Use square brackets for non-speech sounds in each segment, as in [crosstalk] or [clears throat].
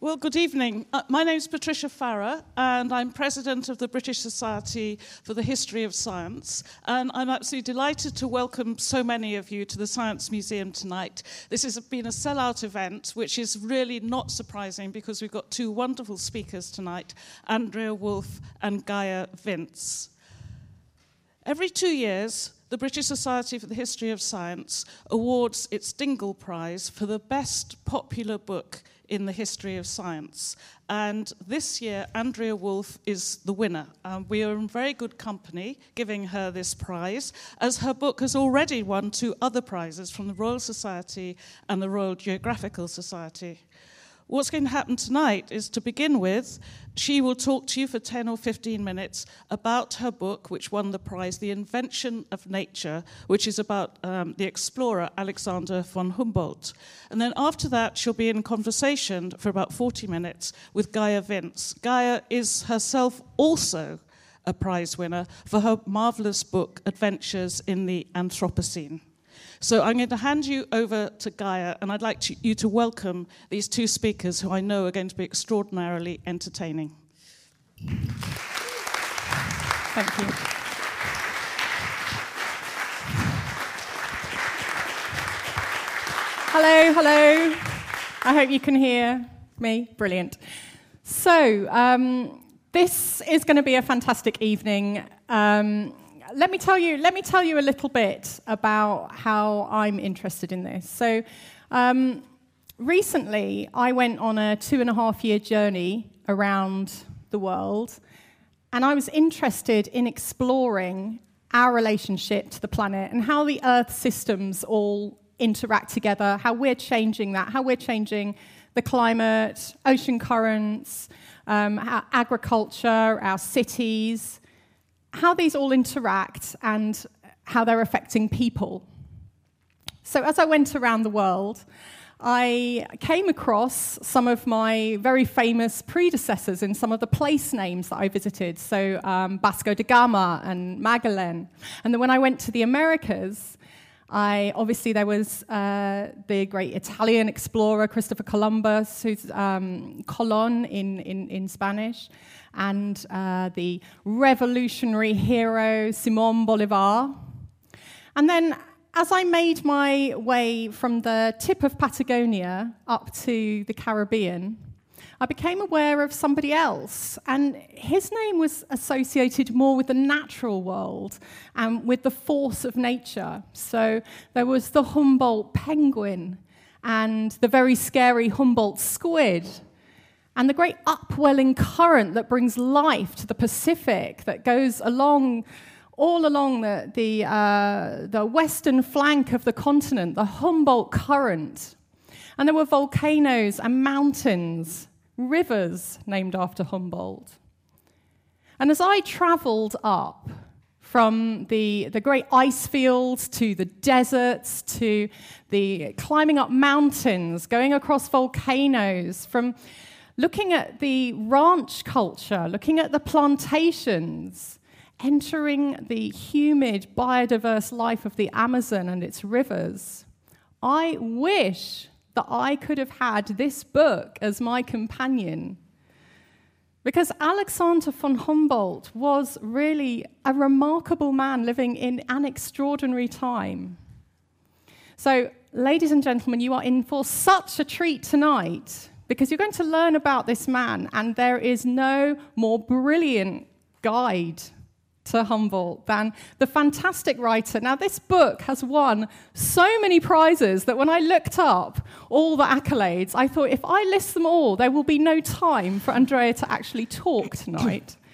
Well, good evening. Uh, my name is Patricia Fara, and I'm president of the British Society for the History of Science. And I'm absolutely delighted to welcome so many of you to the Science Museum tonight. This has been a sellout event, which is really not surprising because we've got two wonderful speakers tonight Andrea Wulf and Gaia Vince. Every two years, the British Society for the History of Science awards its Dingle Prize for the best popular book in the history of science. And this year, Andrea Wulf is the winner. Um, we are in very good company giving her this prize, as her book has already won two other prizes from the Royal Society and the Royal Geographical Society. What's going to happen tonight is to begin with, she will talk to you for 10 or 15 minutes about her book, which won the prize, The Invention of Nature, which is about um, the explorer Alexander von Humboldt. And then after that, she'll be in conversation for about 40 minutes with Gaia Vince. Gaia is herself also a prize winner for her marvelous book, Adventures in the Anthropocene. So I'm going to hand you over to Gaia, and I'd like to, you to welcome these two speakers who I know are going to be extraordinarily entertaining. Thank you. Hello, hello. I hope you can hear me. Brilliant. So, um, this is going to be a fantastic evening. Um, let me tell you. Let me tell you a little bit about how I'm interested in this. So, um, recently I went on a two and a half year journey around the world, and I was interested in exploring our relationship to the planet and how the Earth systems all interact together, how we're changing that, how we're changing the climate, ocean currents, um, our agriculture, our cities how these all interact and how they're affecting people. So, as I went around the world, I came across some of my very famous predecessors in some of the place names that I visited. So, um, Vasco da Gama and Magellan. And then when I went to the Americas, I obviously there was uh, the great Italian explorer Christopher Columbus, who's um, Colon in, in, in Spanish and uh, the revolutionary hero Simon Bolivar. And then, as I made my way from the tip of Patagonia up to the Caribbean, I became aware of somebody else, and his name was associated more with the natural world and with the force of nature. So there was the Humboldt penguin and the very scary Humboldt squid and the great upwelling current that brings life to the Pacific that goes along all along the, the, uh, the western flank of the continent, the Humboldt Current. And there were volcanoes and mountains, rivers named after Humboldt. And as I traveled up from the, the great ice fields to the deserts to the climbing up mountains, going across volcanoes, from looking at the ranch culture, looking at the plantations, entering the humid, biodiverse life of the Amazon and its rivers. I wish that I could have had this book as my companion. Because Alexander von Humboldt was really a remarkable man living in an extraordinary time. So, ladies and gentlemen, you are in for such a treat tonight because you're going to learn about this man, and there is no more brilliant guide to Humboldt than the fantastic writer. Now, this book has won so many prizes that when I looked up all the accolades, I thought if I list them all, there will be no time for Andrea to actually talk tonight. [clears throat]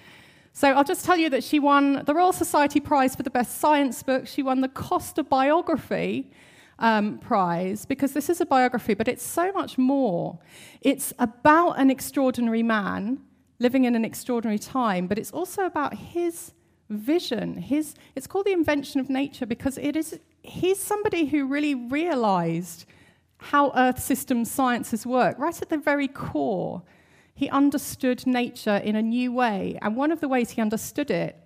So I'll just tell you that she won the Royal Society Prize for the Best Science Book. She won the Costa Biography um, Prize because this is a biography, but it's so much more. It's about an extraordinary man living in an extraordinary time, but it's also about his vision. His, it's called The Invention of Nature because it is, he's somebody who really realized how Earth system sciences work, right at the very core. He understood nature in a new way, and one of the ways he understood it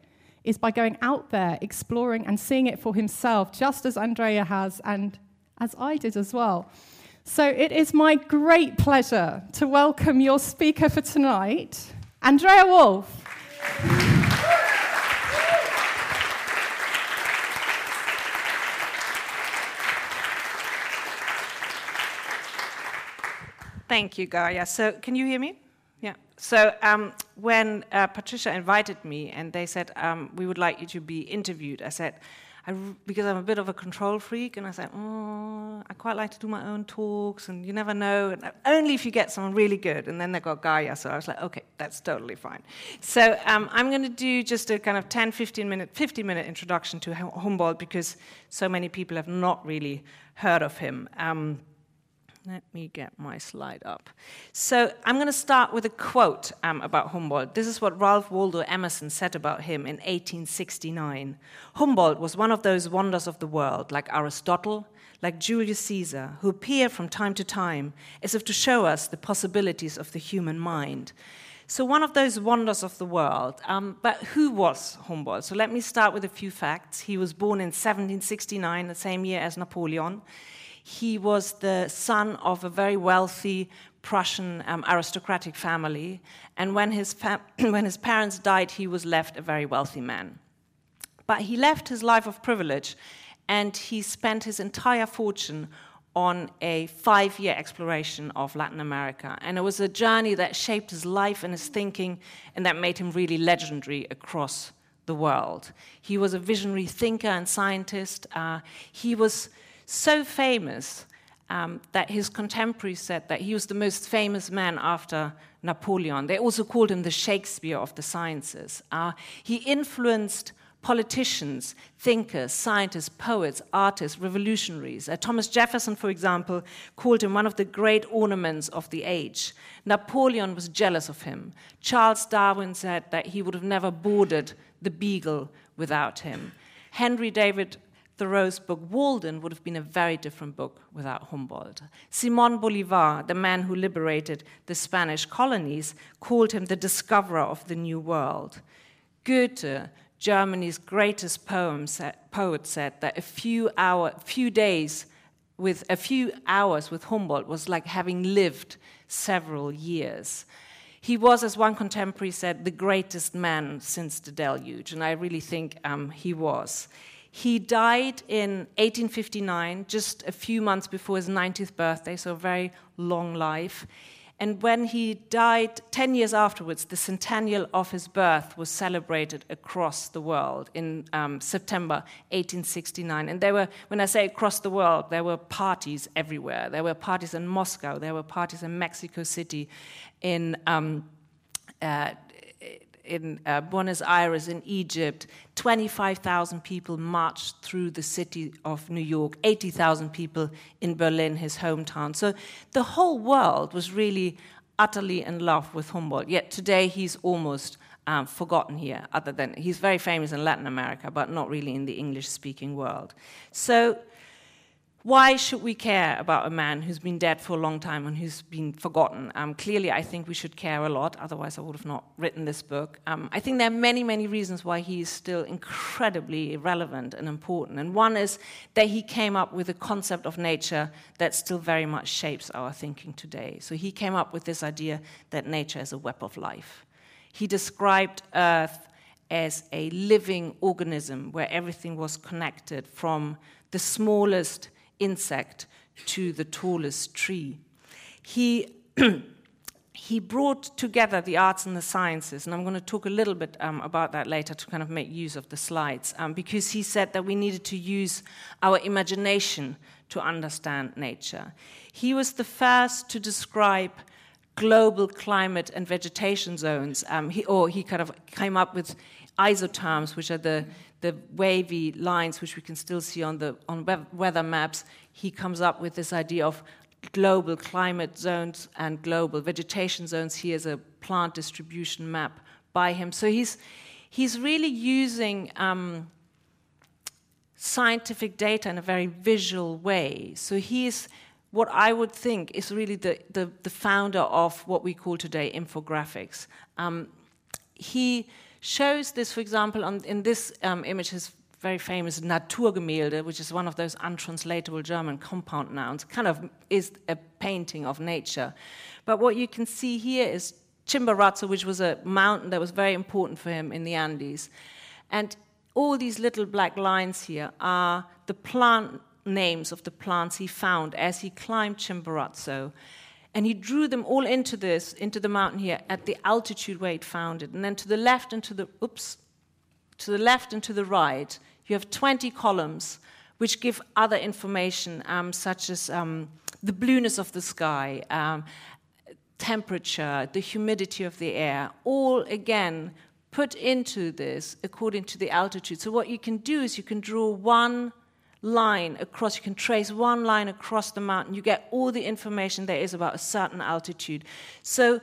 is by going out there, exploring, and seeing it for himself, just as Andrea has and as I did as well. So it is my great pleasure to welcome your speaker for tonight, Andrea Wulf. Thank you, Gaia. So, can you hear me? Yeah. So, um, when uh, Patricia invited me and they said, um, We would like you to be interviewed, I said, I, because I'm a bit of a control freak, and I said, oh, I quite like to do my own talks, and you never know, and only if you get someone really good. And then they got Gaia, so I was like, okay, that's totally fine. So um, I'm going to do just a kind of 10, 15 minute, 50 minute introduction to Humboldt because so many people have not really heard of him. Um, let me get my slide up. So I'm going to start with a quote um, about Humboldt. This is what Ralph Waldo Emerson said about him in 1869. Humboldt was one of those wonders of the world, like Aristotle, like Julius Caesar, who appear from time to time as if to show us the possibilities of the human mind. So, one of those wonders of the world. Um, but who was Humboldt? So, let me start with a few facts. He was born in 1769, the same year as Napoleon. He was the son of a very wealthy Prussian um, aristocratic family, and when his, [clears throat] when his parents died, he was left a very wealthy man. But he left his life of privilege and he spent his entire fortune on a five year exploration of Latin America. And it was a journey that shaped his life and his thinking and that made him really legendary across the world. He was a visionary thinker and scientist. Uh, he was so famous um, that his contemporaries said that he was the most famous man after Napoleon. They also called him the Shakespeare of the sciences. Uh, he influenced politicians, thinkers, scientists, poets, artists, revolutionaries. Uh, Thomas Jefferson, for example, called him one of the great ornaments of the age. Napoleon was jealous of him. Charles Darwin said that he would have never boarded the Beagle without him. Henry David Thoreau's book Walden would have been a very different book without Humboldt. Simon Bolivar, the man who liberated the Spanish colonies, called him the discoverer of the New World. Goethe, Germany's greatest poem, poet, said that a few, hour, few days with a few hours with Humboldt was like having lived several years. He was, as one contemporary said, the greatest man since the deluge, and I really think um, he was. He died in 1859, just a few months before his 90th birthday, so a very long life. And when he died 10 years afterwards, the centennial of his birth was celebrated across the world in um, September 1869. And there were, when I say across the world, there were parties everywhere. There were parties in Moscow, there were parties in Mexico City, in um, uh, in uh, Buenos Aires, in Egypt, 25,000 people marched through the city of New York, 80,000 people in Berlin, his hometown. So the whole world was really utterly in love with Humboldt. Yet today he's almost um, forgotten here, other than he's very famous in Latin America, but not really in the English speaking world. So why should we care about a man who's been dead for a long time and who's been forgotten? Um, clearly, I think we should care a lot, otherwise, I would have not written this book. Um, I think there are many, many reasons why he's still incredibly relevant and important. And one is that he came up with a concept of nature that still very much shapes our thinking today. So he came up with this idea that nature is a web of life. He described Earth as a living organism where everything was connected from the smallest insect to the tallest tree. He, [clears throat] he brought together the arts and the sciences, and I'm going to talk a little bit um, about that later to kind of make use of the slides, um, because he said that we needed to use our imagination to understand nature. He was the first to describe global climate and vegetation zones, um, he, or he kind of came up with isotherms, which are the the wavy lines, which we can still see on the on weather maps, he comes up with this idea of global climate zones and global vegetation zones. Here's a plant distribution map by him. So he's he's really using um, scientific data in a very visual way. So he's what I would think is really the, the, the founder of what we call today infographics. Um, he shows this, for example, on, in this um, image, his very famous Naturgemälde, which is one of those untranslatable German compound nouns, kind of is a painting of nature. But what you can see here is Chimborazo, which was a mountain that was very important for him in the Andes. And all these little black lines here are the plant names of the plants he found as he climbed Chimborazo. And he drew them all into this, into the mountain here, at the altitude where he'd found it. And then to the left and to the, oops, to the left and to the right, you have 20 columns which give other information, um, such as um, the blueness of the sky, um, temperature, the humidity of the air, all again put into this according to the altitude. So, what you can do is you can draw one line across, you can trace one line across the mountain, you get all the information there is about a certain altitude. So,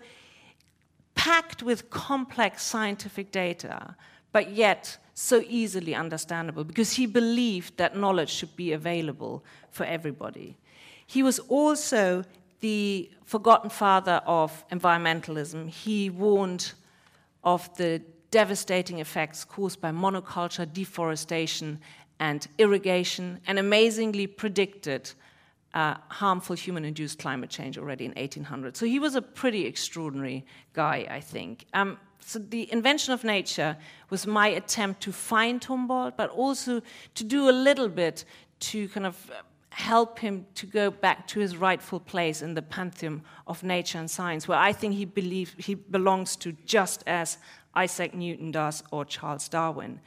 packed with complex scientific data, but yet so easily understandable because he believed that knowledge should be available for everybody. He was also the forgotten father of environmentalism. He warned of the devastating effects caused by monoculture, deforestation, and irrigation, and amazingly predicted uh, harmful human induced climate change already in 1800. So he was a pretty extraordinary guy, I think. Um, so the invention of nature was my attempt to find Humboldt, but also to do a little bit to kind of help him to go back to his rightful place in the pantheon of nature and science, where I think he believes he belongs to just as Isaac Newton does or Charles Darwin.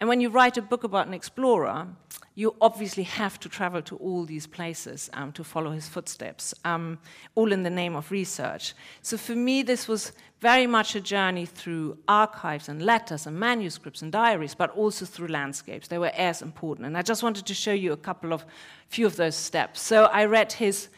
And when you write a book about an explorer, you obviously have to travel to all these places um, to follow his footsteps, um, all in the name of research. So for me, this was very much a journey through archives and letters and manuscripts and diaries, but also through landscapes. They were as important. And I just wanted to show you a couple of few of those steps. So I read his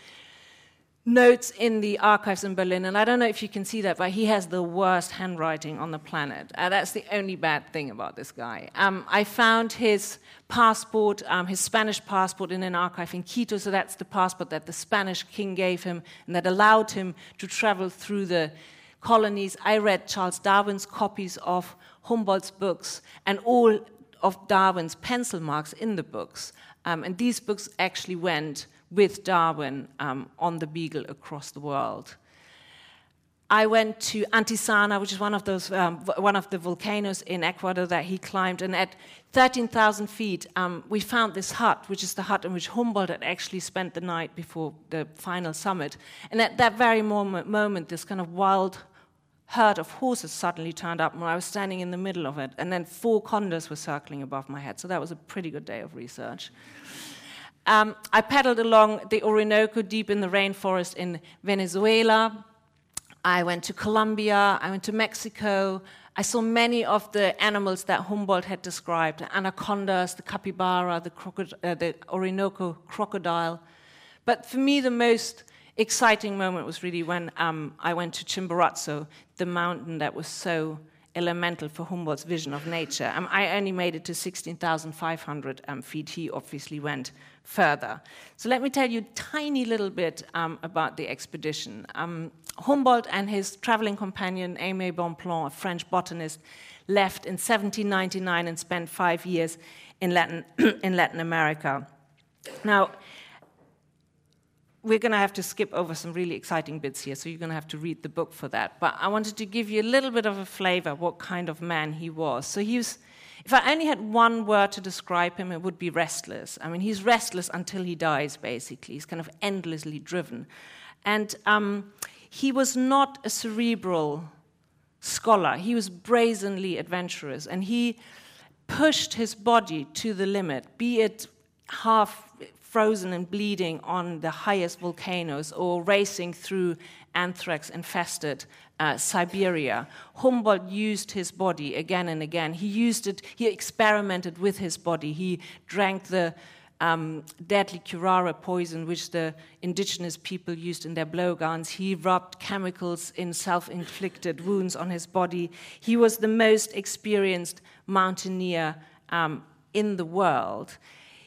notes in the archives in Berlin, and I don't know if you can see that, but he has the worst handwriting on the planet. Uh, that's the only bad thing about this guy. Um, I found his passport, um, his Spanish passport, in an archive in Quito, so that's the passport that the Spanish king gave him and that allowed him to travel through the colonies. I read Charles Darwin's copies of Humboldt's books and all of Darwin's pencil marks in the books. Um, and these books actually went with Darwin um, on the Beagle across the world. I went to Antisana, which is one of those um, one of the volcanoes in Ecuador that he climbed, and at 13,000 feet, um, we found this hut, which is the hut in which Humboldt had actually spent the night before the final summit. And at that very moment, moment this kind of wild herd of horses suddenly turned up, and I was standing in the middle of it, and then four condors were circling above my head. So that was a pretty good day of research. Um, I paddled along the Orinoco deep in the rainforest in Venezuela. I went to Colombia. I went to Mexico. I saw many of the animals that Humboldt had described anacondas, the capybara, the, uh, the Orinoco crocodile. But for me, the most exciting moment was really when um, I went to Chimborazo, the mountain that was so elemental for Humboldt's vision of nature. Um, I only made it to 16,500 um, feet. He obviously went further. So let me tell you a tiny little bit um, about the expedition. Um, Humboldt and his traveling companion, Aimé Bonpland, a French botanist, left in 1799 and spent five years in Latin, [clears throat] in Latin America. Now, we're going to have to skip over some really exciting bits here, so you're going to have to read the book for that. But I wanted to give you a little bit of a flavor what kind of man he was. So he was, if I only had one word to describe him, it would be restless. I mean, he's restless until he dies, basically. He's kind of endlessly driven. And um, he was not a cerebral scholar, he was brazenly adventurous, and he pushed his body to the limit, be it half frozen and bleeding on the highest volcanoes or racing through anthrax infested uh, Siberia. Humboldt used his body again and again. He used it, he experimented with his body. He drank the um, deadly curare poison, which the indigenous people used in their blowguns. He rubbed chemicals in self inflicted wounds on his body. He was the most experienced mountaineer um, in the world.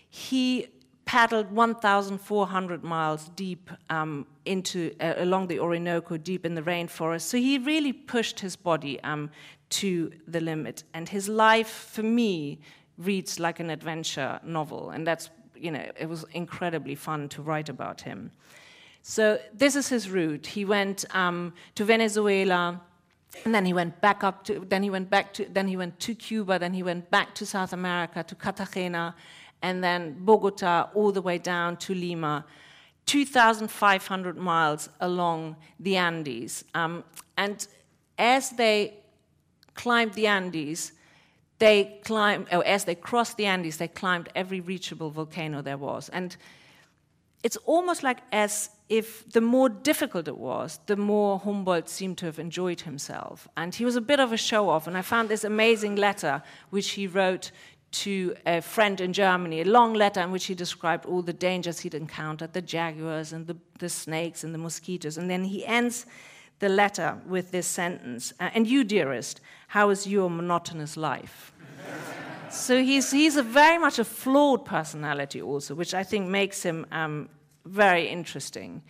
He paddled 1,400 miles deep um, into uh, along the Orinoco, deep in the rainforest. So he really pushed his body um, to the limit, and his life, for me, reads like an adventure novel. And that's, you know, it was incredibly fun to write about him. So this is his route. He went um, to Venezuela, and then he went back up to, then he went back to, then he went to Cuba, then he went back to South America, to Cartagena, and then Bogota, all the way down to Lima. 2,500 miles along the Andes. Um, and as they climbed the Andes, they climbed, or as they crossed the Andes, they climbed every reachable volcano there was. And it's almost like as if the more difficult it was, the more Humboldt seemed to have enjoyed himself. And he was a bit of a show off. And I found this amazing letter which he wrote to a friend in Germany, a long letter in which he described all the dangers he'd encountered the jaguars and the, the snakes and the mosquitoes. And then he ends the letter with this sentence uh, And you, dearest, how is your monotonous life? [laughs] so he's, he's a very much a flawed personality, also, which I think makes him um, very interesting.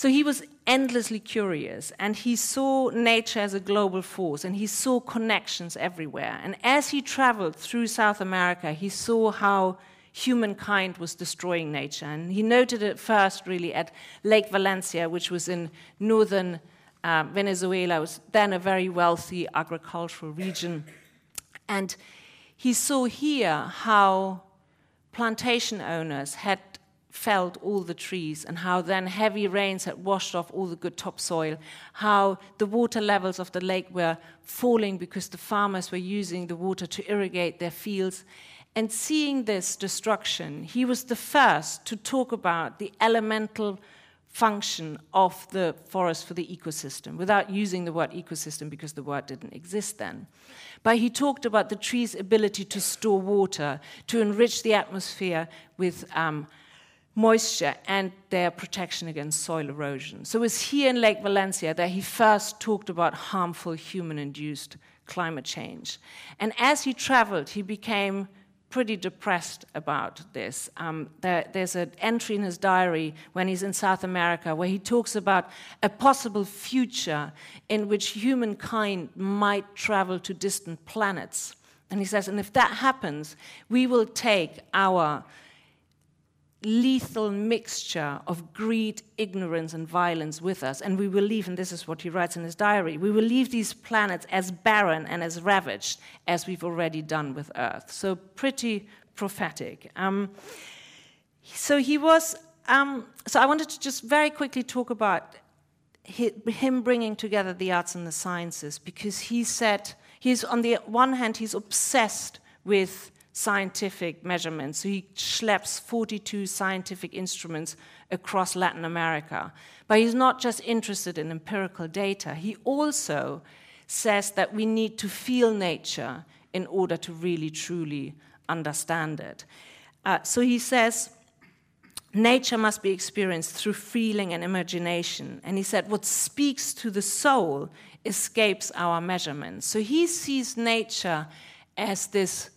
So he was endlessly curious and he saw nature as a global force and he saw connections everywhere. And as he traveled through South America, he saw how humankind was destroying nature. And he noted it first, really, at Lake Valencia, which was in northern uh, Venezuela. It was then a very wealthy agricultural region. And he saw here how plantation owners had felled all the trees and how then heavy rains had washed off all the good topsoil, how the water levels of the lake were falling because the farmers were using the water to irrigate their fields. And seeing this destruction, he was the first to talk about the elemental function of the forest for the ecosystem without using the word ecosystem because the word didn't exist then. But he talked about the tree's ability to store water, to enrich the atmosphere with um, moisture and their protection against soil erosion. So it was here in Lake Valencia that he first talked about harmful human induced climate change. And as he traveled, he became pretty depressed about this. Um, there, there's an entry in his diary when he's in South America where he talks about a possible future in which humankind might travel to distant planets. And he says, and if that happens, we will take our lethal mixture of greed, ignorance, and violence with us. And we will leave, and this is what he writes in his diary we will leave these planets as barren and as ravaged as we've already done with Earth. So, pretty prophetic. Um, so, he was. Um, so, I wanted to just very quickly talk about him bringing together the arts and the sciences because he said, he's on the one hand, he's obsessed with scientific measurements. So he schleps 42 scientific instruments across Latin America. But he's not just interested in empirical data, he also says that we need to feel nature in order to really truly understand it. Uh, so he says, Nature must be experienced through feeling and imagination. And he said, What speaks to the soul escapes our measurements. So he sees nature as this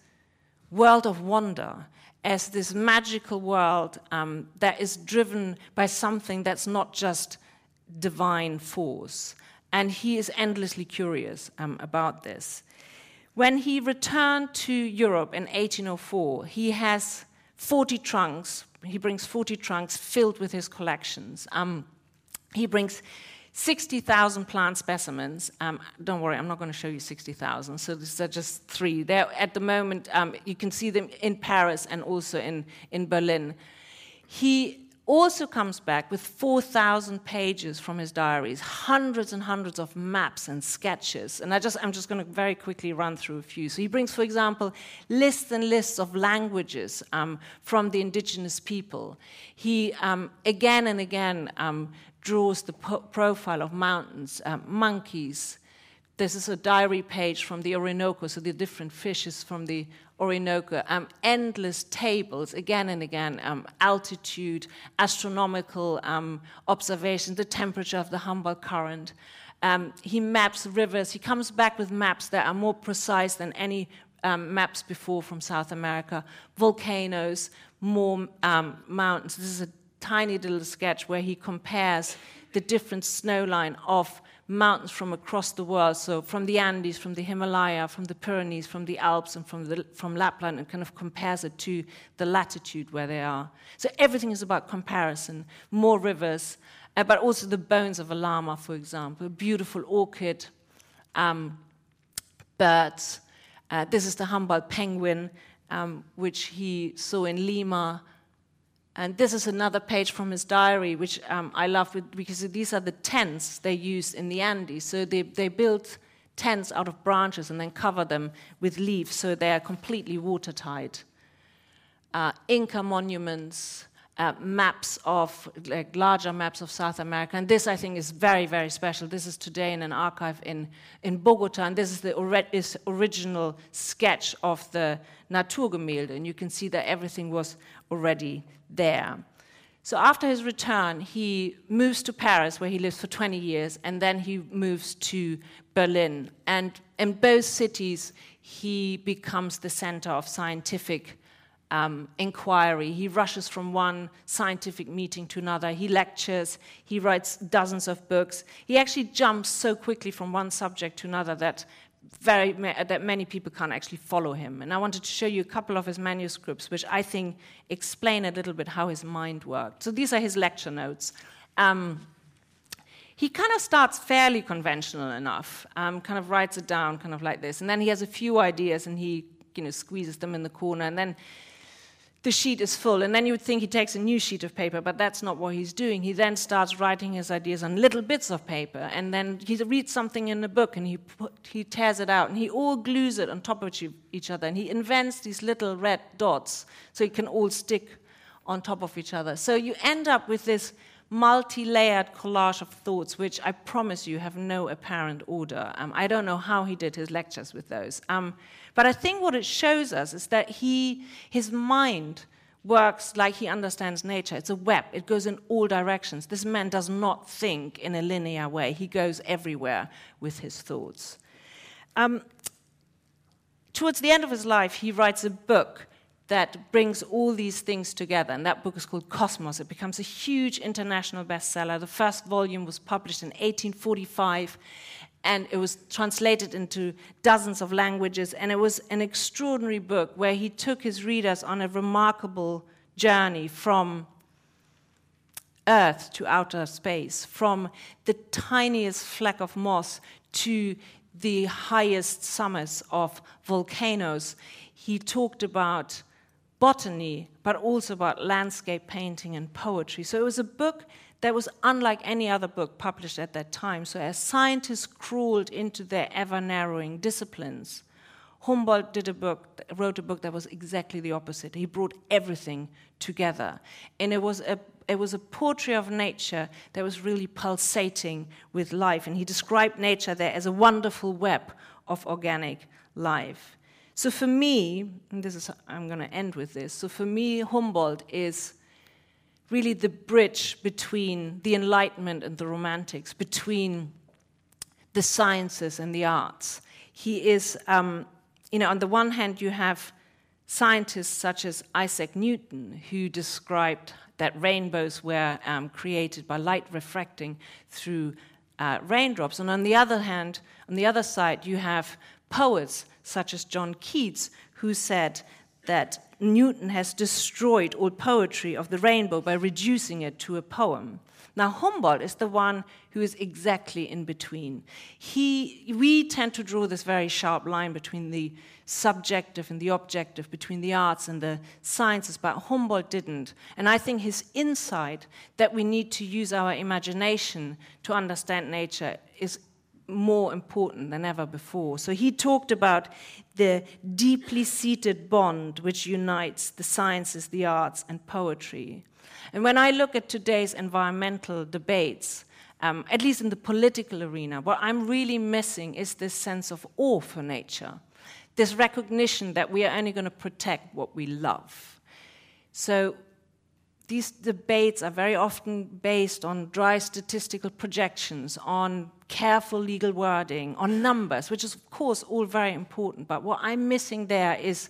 world of wonder as this magical world um, that is driven by something that's not just divine force. And he is endlessly curious um, about this. When he returned to Europe in 1804, he has 40 trunks. He brings 40 trunks filled with his collections. Um, he brings 60,000 plant specimens. Um, don't worry, I'm not going to show you 60,000. So these are just three. They're at the moment, um, you can see them in Paris and also in, in Berlin. He also comes back with 4,000 pages from his diaries, hundreds and hundreds of maps and sketches. And I just, I'm just going to very quickly run through a few. So he brings, for example, lists and lists of languages um, from the indigenous people. He, um, again and again, um, draws the profile of mountains, um, monkeys. This is a diary page from the Orinoco, so the different fishes from the Orinoco. Um, endless tables, again and again, um, altitude, astronomical um, observations, the temperature of the Humboldt Current. Um, he maps rivers. He comes back with maps that are more precise than any um, maps before from South America. Volcanoes, more mountains. This is a tiny little sketch where he compares the different snow line of mountains from across the world. So from the Andes, from the Himalaya, from the Pyrenees, from the Alps, and from, the, from Lapland, and kind of compares it to the latitude where they are. So everything is about comparison. More rivers, uh, but also the bones of a llama, for example, a beautiful orchid, um, birds. Uh, this is the Humboldt penguin, um, which he saw in Lima and this is another page from his diary, which um, I love because these are the tents they use in the Andes. So they, they built tents out of branches and then cover them with leaves so they are completely watertight. Uh, Inca monuments, uh, maps of, like larger maps of South America. And this, I think, is very, very special. This is today in an archive in, in Bogota, and this is the ori- is original sketch of the Naturgemälde. And you can see that everything was already there. So after his return, he moves to Paris, where he lives for 20 years, and then he moves to Berlin. And in both cities, he becomes the center of scientific um, inquiry. He rushes from one scientific meeting to another. He lectures. He writes dozens of books. He actually jumps so quickly from one subject to another that very that many people can't actually follow him. And I wanted to show you a couple of his manuscripts, which I think explain a little bit how his mind worked. So these are his lecture notes. Um, he kind of starts fairly conventional enough, um, kind of writes it down, kind of like this, and then he has a few ideas and he, you know, squeezes them in the corner, and then the sheet is full. And then you would think he takes a new sheet of paper, but that's not what he's doing. He then starts writing his ideas on little bits of paper, and then he reads something in a book and he, put, he tears it out, and he all glues it on top of each other, and he invents these little red dots so it can all stick on top of each other. So you end up with this multi layered collage of thoughts, which I promise you have no apparent order. Um, I don't know how he did his lectures with those. Um, but I think what it shows us is that he, his mind works like he understands nature. It's a web, it goes in all directions. This man does not think in a linear way, he goes everywhere with his thoughts. Um, towards the end of his life, he writes a book that brings all these things together. And that book is called Cosmos. It becomes a huge international bestseller. The first volume was published in 1845, and it was translated into dozens of languages. And it was an extraordinary book where he took his readers on a remarkable journey from Earth to outer space, from the tiniest fleck of moss to the highest summits of volcanoes. He talked about botany, but also about landscape painting and poetry. So it was a book that was unlike any other book published at that time. So as scientists crawled into their ever narrowing disciplines, Humboldt did a book, wrote a book that was exactly the opposite. He brought everything together, and it was a it was a portrait of nature that was really pulsating with life. And he described nature there as a wonderful web of organic life. So for me, and this is I'm going to end with this. So for me, Humboldt is really the bridge between the Enlightenment and the Romantics, between the sciences and the arts. He is, um, you know, on the one hand, you have scientists such as Isaac Newton, who described that rainbows were um, created by light refracting through uh, raindrops. And on the other hand, on the other side, you have poets such as John Keats, who said that Newton has destroyed all poetry of the rainbow by reducing it to a poem. Now, Humboldt is the one who is exactly in between. He, we tend to draw this very sharp line between the subjective and the objective, between the arts and the sciences, but Humboldt didn't. And I think his insight that we need to use our imagination to understand nature is more important than ever before. So he talked about the deeply seated bond which unites the sciences, the arts, and poetry. And when I look at today's environmental debates, um, at least in the political arena, what I'm really missing is this sense of awe for nature, this recognition that we are only going to protect what we love. So these debates are very often based on dry statistical projections, on careful legal wording, on numbers, which is, of course, all very important. But what I'm missing there is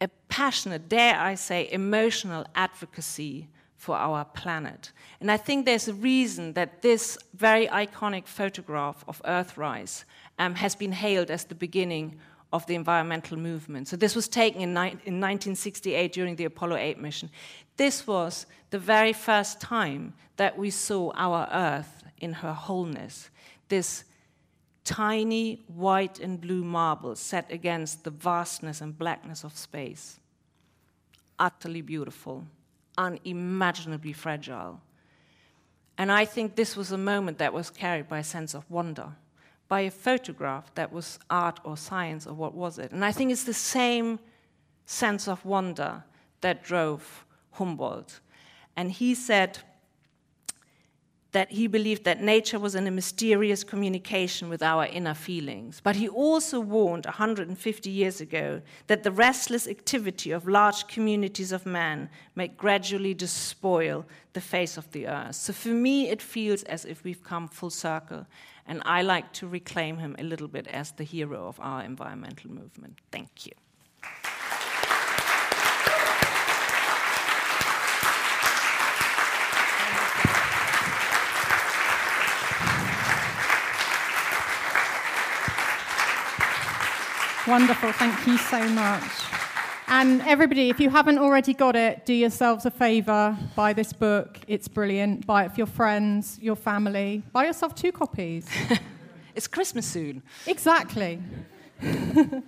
a passionate, dare I say, emotional advocacy for our planet. And I think there's a reason that this very iconic photograph of Earthrise um, has been hailed as the beginning of the environmental movement. So this was taken in, in 1968 during the Apollo 8 mission. This was the very first time that we saw our Earth in her wholeness. This tiny white and blue marble set against the vastness and blackness of space. Utterly beautiful, unimaginably fragile. And I think this was a moment that was carried by a sense of wonder by a photograph that was art or science or what was it. And I think it's the same sense of wonder that drove Humboldt. And he said that he believed that nature was in a mysterious communication with our inner feelings. But he also warned 150 years ago that the restless activity of large communities of man may gradually despoil the face of the earth. So for me, it feels as if we've come full circle and I like to reclaim him a little bit as the hero of our environmental movement. Thank you. Wonderful, thank you so much. And everybody, if you haven't already got it, do yourselves a favor, buy this book. It's brilliant. Buy it for your friends, your family. Buy yourself two copies. [laughs] it's Christmas soon. Exactly. [laughs]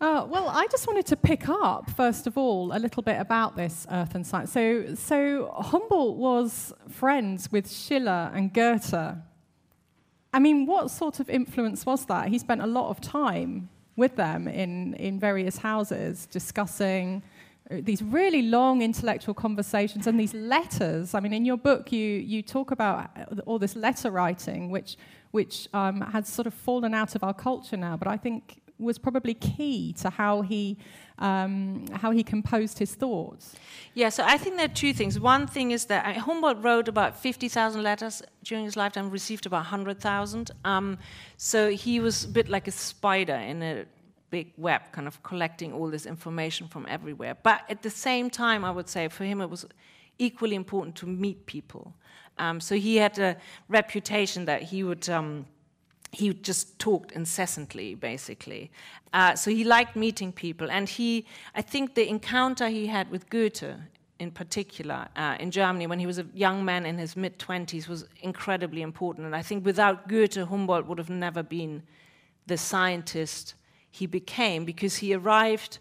Uh, well, I just wanted to pick up, first of all, a little bit about this Earth and Science. So, so Humboldt was friends with Schiller and Goethe. I mean, what sort of influence was that? He spent a lot of time with them in, in various houses discussing uh, these really long intellectual conversations and these letters. I mean, in your book, you, you talk about all this letter writing, which, which um, has sort of fallen out of our culture now, but I think was probably key to how he, um, how he composed his thoughts. Yeah, so I think there are two things. One thing is that uh, Humboldt wrote about 50,000 letters during his lifetime, received about 100,000. Um, so he was a bit like a spider in a big web, kind of collecting all this information from everywhere. But at the same time, I would say for him it was equally important to meet people. Um, so he had a reputation that he would. He just talked incessantly, basically. Uh, so he liked meeting people, and he, I think, the encounter he had with Goethe, in particular, uh, in Germany when he was a young man in his mid twenties, was incredibly important. And I think without Goethe, Humboldt would have never been the scientist he became because he arrived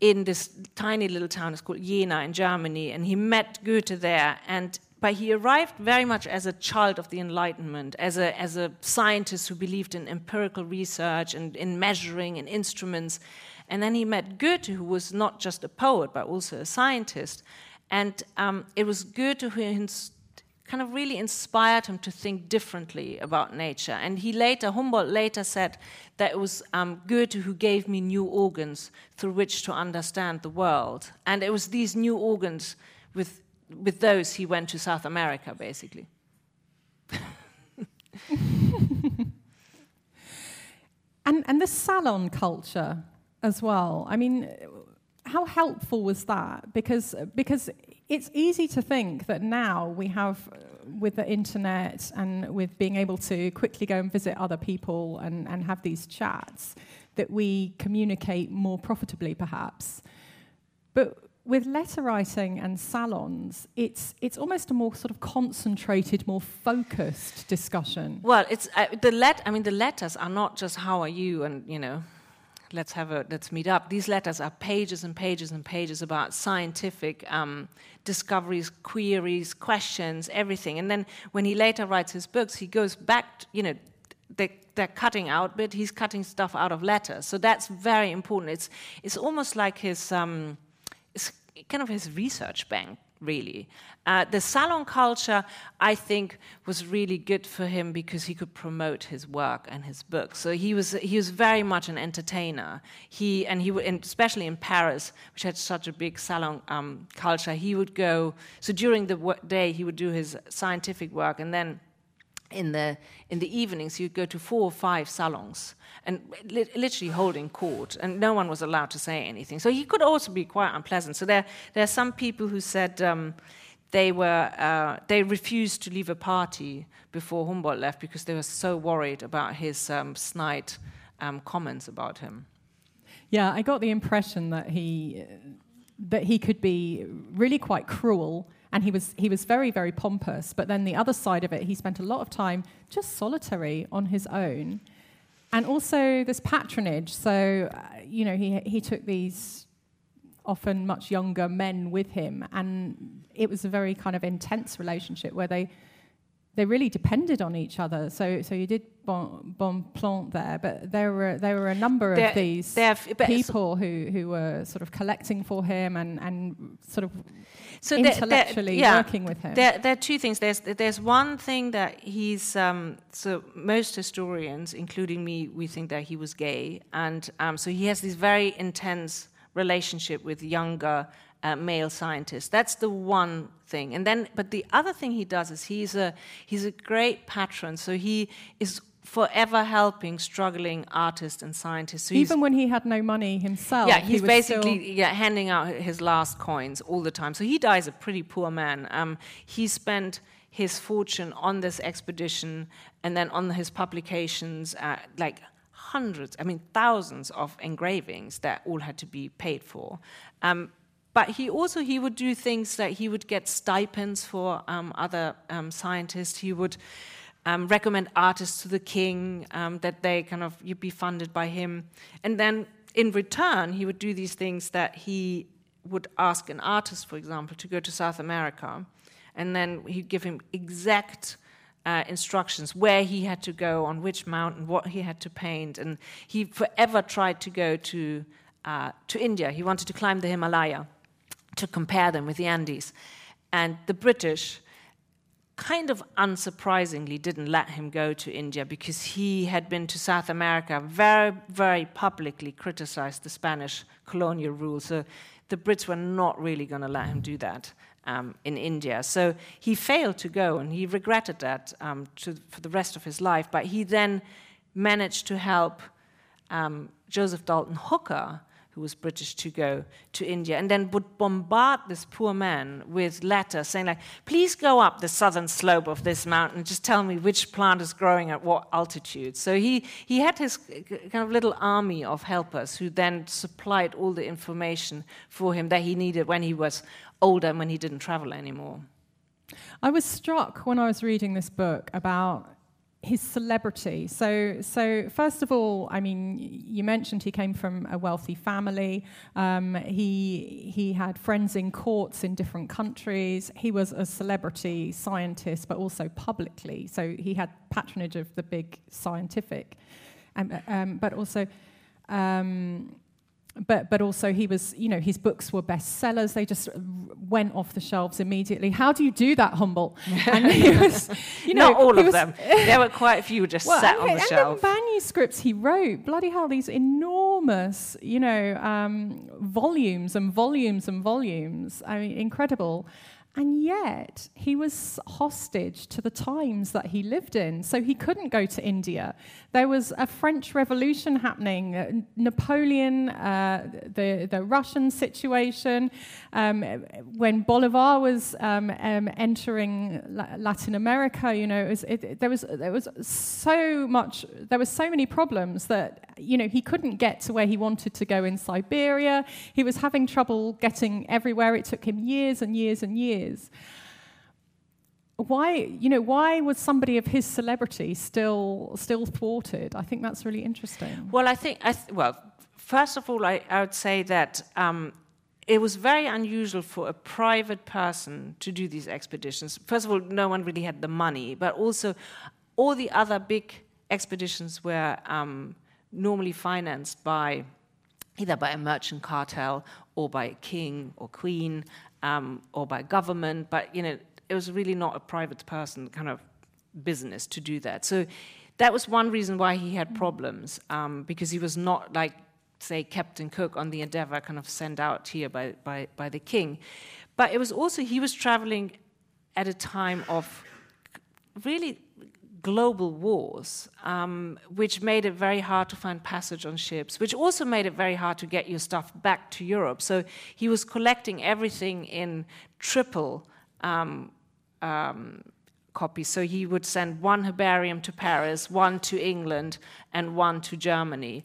in this tiny little town, it's called Jena in Germany, and he met Goethe there. And but he arrived very much as a child of the Enlightenment, as a, as a scientist who believed in empirical research and in measuring and instruments. And then he met Goethe, who was not just a poet, but also a scientist. And um, it was Goethe who kind of really inspired him to think differently about nature. And he later, Humboldt later said that it was um, Goethe who gave me new organs through which to understand the world. And it was these new organs, with, with those, he went to South America, basically. [laughs] and, and the salon culture as well. I mean, how helpful was that? Because, because it's easy to think that now we have, with the internet and with being able to quickly go and visit other people and, and have these chats, that we communicate more profitably, perhaps. But with letter writing and salons, it's it's almost a more sort of concentrated, more focused discussion. Well, it's uh, the let. I mean, the letters are not just "How are you?" and you know let's have a let's meet up. These letters are pages and pages and pages about scientific um, discoveries, queries, questions, everything. And then when he later writes his books, he goes back. To, you know, they, they're cutting out, but he's cutting stuff out of letters. So that's very important. It's it's almost like his um, kind of his research bank really. Uh, the salon culture, I think, was really good for him because he could promote his work and his books. So he was he was very much an entertainer. He and he and especially in Paris, which had such a big salon um, culture, he would go. So during the day, he would do his scientific work, and then in the in the evenings you'd go to four or five salons and li- literally holding court and no one was allowed to say anything. So he could also be quite unpleasant. So there there are some people who said um, they were uh, they refused to leave a party before Humboldt left because they were so worried about his um, snide um, comments about him. Yeah I got the impression that he that he could be really quite cruel and he was he was very very pompous. But then the other side of it he spent a lot of time just solitary on his own. And also this patronage. So uh, you know he he took these often much younger men with him. And it was a very kind of intense relationship where they they really depended on each other. So, so you did bon, bon plant there, but there were there were a number of these people who, who were sort of collecting for him and, and sort of so intellectually there, there, yeah, working with him. There, there, are two things. There's there's one thing that he's um, so most historians, including me, we think that he was gay, and um, so he has this very intense relationship with younger uh, male scientists. That's the one thing. And then, but the other thing he does is he's a he's a great patron. So he is forever helping struggling artists and scientists. So Even when he had no money himself. Yeah, he's he basically yeah, handing out his last coins all the time. So he dies a pretty poor man. Um, he spent his fortune on this expedition and then on his publications, uh, like hundreds, I mean thousands of engravings that all had to be paid for. Um, but he also he would do things like he would get stipends for um, other um, scientists. He would um, recommend artists to the king um, that they kind of you'd be funded by him, and then in return he would do these things that he would ask an artist, for example, to go to South America, and then he'd give him exact. Uh, instructions where he had to go, on which mountain, what he had to paint, and he forever tried to go to uh, to India. He wanted to climb the Himalaya, to compare them with the Andes. And the British, kind of unsurprisingly, didn't let him go to India because he had been to South America, very, very publicly criticized the Spanish colonial rule. So the Brits were not really going to let him do that. Um, in India. So he failed to go, and he regretted that um, to, for the rest of his life. But he then managed to help um, Joseph Dalton Hooker who was British, to go to India, and then would bombard this poor man with letters saying, like, please go up the southern slope of this mountain, just tell me which plant is growing at what altitude. So he, he had his kind of little army of helpers who then supplied all the information for him that he needed when he was older and when he didn't travel anymore. I was struck when I was reading this book about his celebrity. So, so first of all, I mean, you mentioned he came from a wealthy family. Um, he he had friends in courts in different countries. He was a celebrity scientist, but also publicly. So he had patronage of the big scientific, um, um, but also. Um, but but also he was you know his books were bestsellers. They just went off the shelves immediately. How do you do that humboldt? [laughs] And he was you know not all of was, them. There were quite a few just well, sat on the and shelf. the manuscripts he wrote bloody hell these enormous you know um, volumes and volumes and volumes. I mean incredible and yet, he was hostage to the times that he lived in. So he couldn't go to India. There was a French Revolution happening, uh, Napoleon, uh, the, the Russian situation. Um, when Bolivar was um, um, entering Latin America, you know, it was, it, there, was, there was so much, there were so many problems that, you know, he couldn't get to where he wanted to go in Siberia. He was having trouble getting everywhere. It took him years and years and years is. Why, you know, why was somebody of his celebrity still still thwarted? I think that's really interesting. Well, I think, I th- well, first of all, I, I would say that um, it was very unusual for a private person to do these expeditions. First of all, no one really had the money, but also all the other big expeditions were um, normally financed by either by a merchant cartel or by a king or queen um, or by government, but you know, it was really not a private person kind of business to do that. So that was one reason why he had problems, um, because he was not like, say, Captain Cook on the Endeavour, kind of sent out here by, by, by the king. But it was also, he was traveling at a time of really global wars, um, which made it very hard to find passage on ships, which also made it very hard to get your stuff back to Europe. So he was collecting everything in triple um, um, copies. So he would send one herbarium to Paris, one to England, and one to Germany.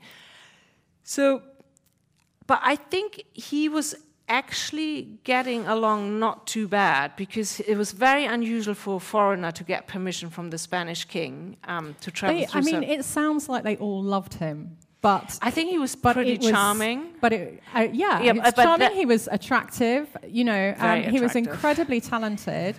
So, but I think he was actually getting along not too bad because it was very unusual for a foreigner to get permission from the Spanish king um, to travel they, through. I mean, it sounds like they all loved him, but I think he was pretty was, charming. But it, uh, yeah, Yeah, he was but charming. that- he was attractive. You know, um, he was incredibly talented.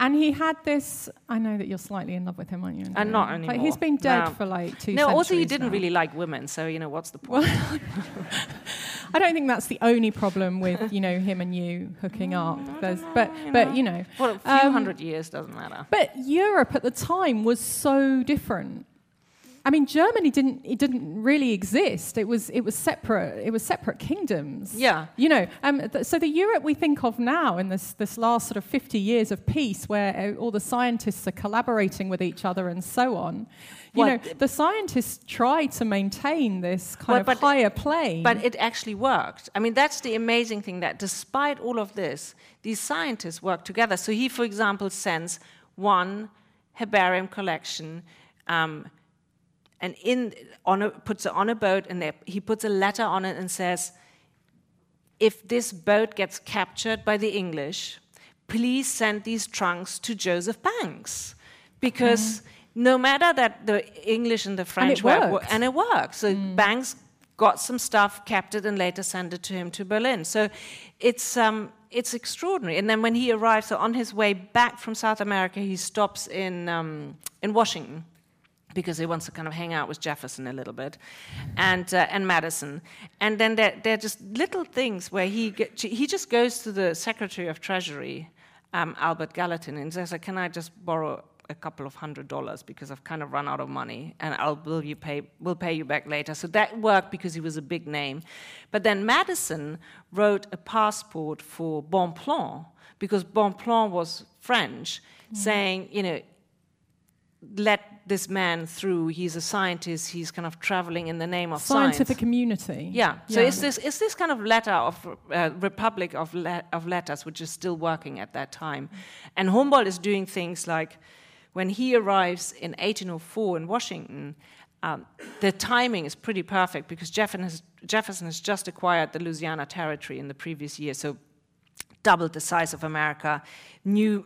And he had this. I know that you're slightly in love with him, aren't you? Uh, not But he's anymore. been dead No. for like two. No, also he didn't now. really like women, so you know what's the point? [laughs] I don't think that's the only problem with you know him and you hooking up. There's, but you but know. you know, well, a few Um, hundred years doesn't matter. But Europe at the time was so different. I mean, Germany didn't it didn't really exist. It was it was separate. It was separate kingdoms. Yeah. You know, um, th- so the Europe we think of now in this this last sort of 50 years of peace, where uh, all the scientists are collaborating with each other and so on. You Well, know, the scientists try to maintain this kind Well, of but- higher plane. But it actually worked. I mean, that's the amazing thing that despite all of this, these scientists work together. So he, for example, sends one herbarium collection. Um, and in on a, puts it on a boat, and there, he puts a letter on it and says, "If this boat gets captured by the English, please send these trunks to Joseph Banks, because no matter that the English and the French were, worked. and it worked. So Banks got some stuff, kept it, and later sent it to him to Berlin. So it's um, it's extraordinary. And then when he arrives, so on his way back from South America, he stops in um, in Washington because he wants to kind of hang out with Jefferson a little bit, and uh, and Madison, and then there there are just little things where he get, he just goes to the Secretary of Treasury, um, Albert Gallatin, and says, "Can I just borrow a couple of hundred dollars because I've kind of run out of money, and I'll will you pay will pay you back later." So that worked because he was a big name, but then Madison wrote a passport for Bonpland because Bonpland was French, saying, you know let this man through. He's a scientist. He's kind of traveling in the name of scientific science. community. Yeah. So it's this it's this kind of letter of uh, Republic of le- of Letters, which is still working at that time, and Humboldt is doing things like when he arrives in 1804 in Washington. Um, the timing is pretty perfect because Jefferson has, Jefferson has just acquired the Louisiana Territory in the previous year, so doubled the size of America. New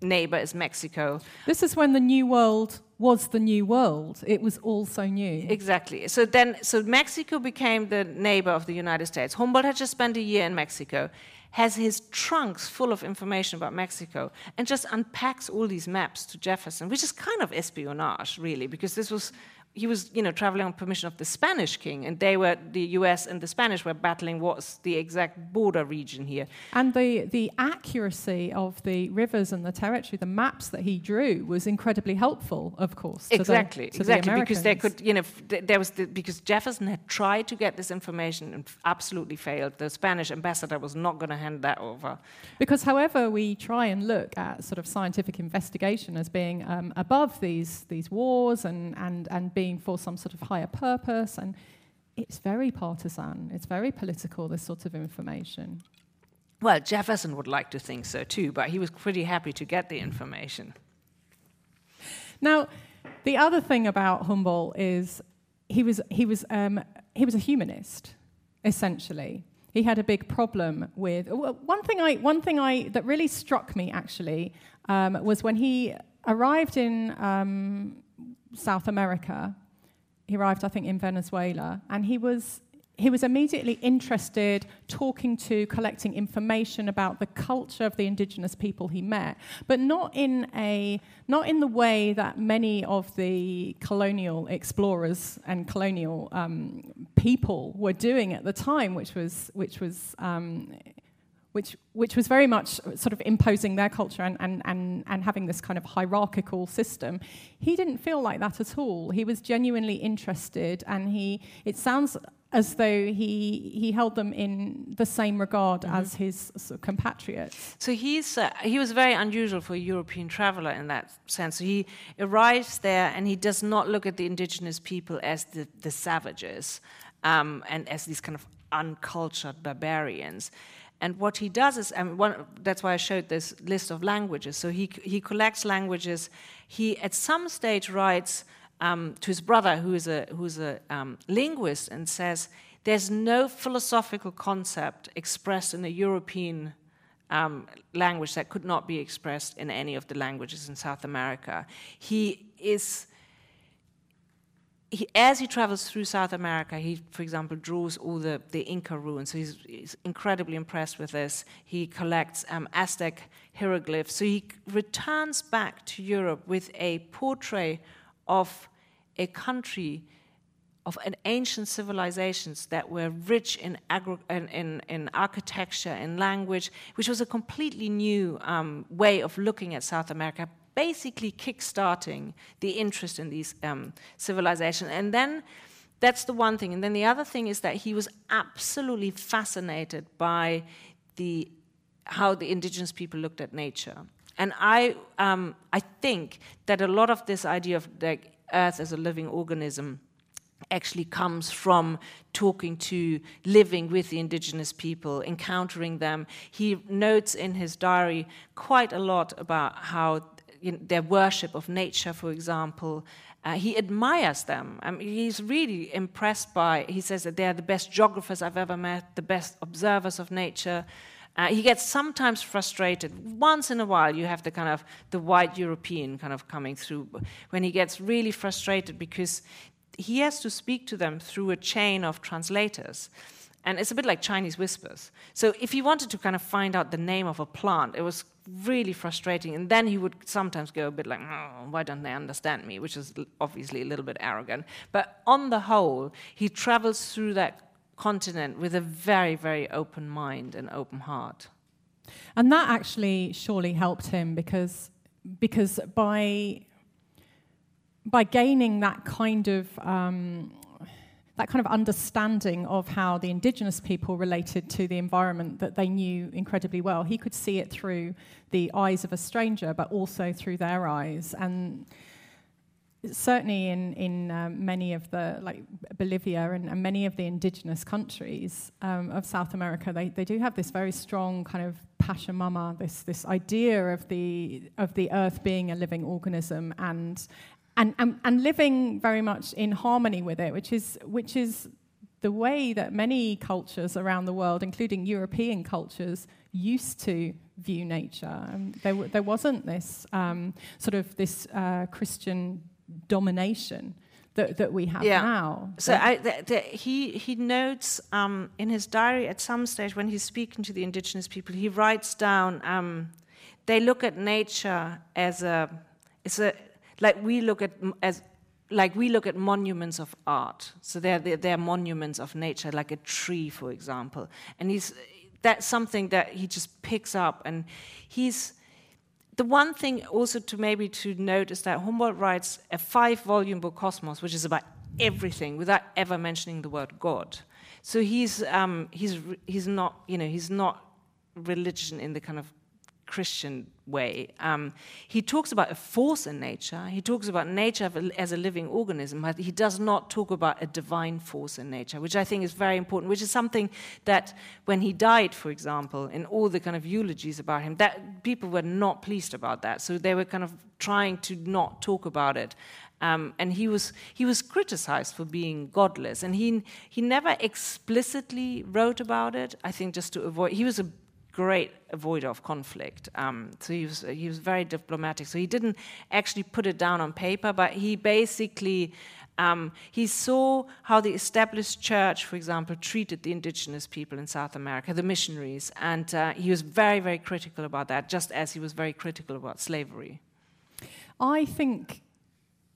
neighbor is Mexico. This is when the New World was the New World. It was all so new. Exactly. So then, so Mexico became the neighbor of the United States. Humboldt had just spent a year in Mexico, has his trunks full of information about Mexico, and just unpacks all these maps to Jefferson, which is kind of espionage, really, because this was. He was, you know, traveling on permission of the Spanish king, and they were the U.S. and the Spanish were battling what's the exact border region here. And the, the accuracy of the rivers and the territory, the maps that he drew, was incredibly helpful, of course. exactly, the exactly, because they could, you know, there was the, because Jefferson had tried to get this information and absolutely failed. The Spanish ambassador was not going to hand that over. Because, however, we try and look at sort of scientific investigation as being um, above these, these wars and, and, and being for some sort of higher purpose, and it's very partisan, it's very political, this sort of information. Well, Jefferson would like to think so too, but he was pretty happy to get the information. Now, the other thing about Humboldt is he was, he was, um, he was a humanist, essentially. He had a big problem with one thing. I one thing I that really struck me actually um, was when he arrived in um, South America. He arrived, I think, in Venezuela, and he was he was immediately interested, talking to, collecting information about the culture of the indigenous people he met, but not in a not in the way that many of the colonial explorers and colonial um, people were doing at the time, which was which was. Um, which, which was very much sort of imposing their culture and, and, and, and having this kind of hierarchical system. He didn't feel like that at all. He was genuinely interested, and he, it sounds as though he he held them in the same regard mm-hmm. as his sort of compatriots. So he's uh, he was very unusual for a European traveler in that sense. So he arrives there and he does not look at the indigenous people as the, the savages um, and as these kind of uncultured barbarians. And what he does is, and one, that's why I showed this list of languages. So he he collects languages. He at some stage writes um, to his brother, who is a, who's a um, linguist, and says, There's no philosophical concept expressed in a European um, language that could not be expressed in any of the languages in South America. He is. He, as he travels through South America, he, for example, draws all the, the Inca ruins. So he's, he's incredibly impressed with this. He collects um, Aztec hieroglyphs. So he returns back to Europe with a portrait of a country of an ancient civilizations that were rich in, agri- in, in, in, architecture language, which was a completely new um, way of looking at South America, basically kickstarting the interest in these um, civilizations. And then that's the one thing. And then the other thing is that he was absolutely fascinated by the how the indigenous people looked at nature. And I, um, I think that a lot of this idea of the Earth as a living organism actually comes from talking to, living with the indigenous people, encountering them. He notes in his diary quite a lot about how you know, their worship of nature, for example, uh, he admires them. I mean, he's really impressed by, he says that they're the best geographers I've ever met, the best observers of nature. Uh, he gets sometimes frustrated. Once in a while, you have the kind of the white European kind of coming through when he gets really frustrated because he has to speak to them through a chain of translators. And it's a bit like Chinese whispers. So if he wanted to kind of find out the name of a plant, it was really frustrating. And then he would sometimes go a bit like, oh, why don't they understand me? Which is obviously a little bit arrogant. But on the whole, he travels through that continent with a very, very open mind and open heart. And that actually surely helped him because, because by, by gaining that kind of um, that kind of understanding of how the indigenous people related to the environment that they knew incredibly well. He could see it through the eyes of a stranger, but also through their eyes. And certainly in in um, many of the like Bolivia and, and many of the indigenous countries um, of South America, they, they do have this very strong kind of Pachamama, this this idea of the of the earth being a living organism and and, and, and living very much in harmony with it, which is which is the way that many cultures around the world, including European cultures, used to view nature. Um, there, w- there wasn't this um, sort of this uh, Christian domination that, that we have yeah. now. So I, the, the, he, he notes um, in his diary at some stage when he's speaking to the indigenous people, he writes down um, they look at nature as a, it's a like we look at as like we look at monuments of art. So they're, they're, they're monuments of nature, like a tree, for example. And he's that's something that he just picks up and he's the one thing also to maybe to note is that Humboldt writes a five-volume book, Cosmos, which is about everything without ever mentioning the word God. So he's um, he's he's not you know he's not religion in the kind of Christian way. Um, he talks about a force in nature. He talks about nature as a living organism, but he does not talk about a divine force in nature, which I think is very important. Which is something that, when he died, for example, in all the kind of eulogies about him, that people were not pleased about that. So they were kind of trying to not talk about it. Um, and he was he was criticized for being godless, and he he never explicitly wrote about it. I think just to avoid he was a great avoider of conflict. Um, so he was, he was very diplomatic. So he didn't actually put it down on paper, but he basically um, he saw how the established church, for example, treated the indigenous people in South America, the missionaries, and uh, he was very, very critical about that, just as he was very critical about slavery. I think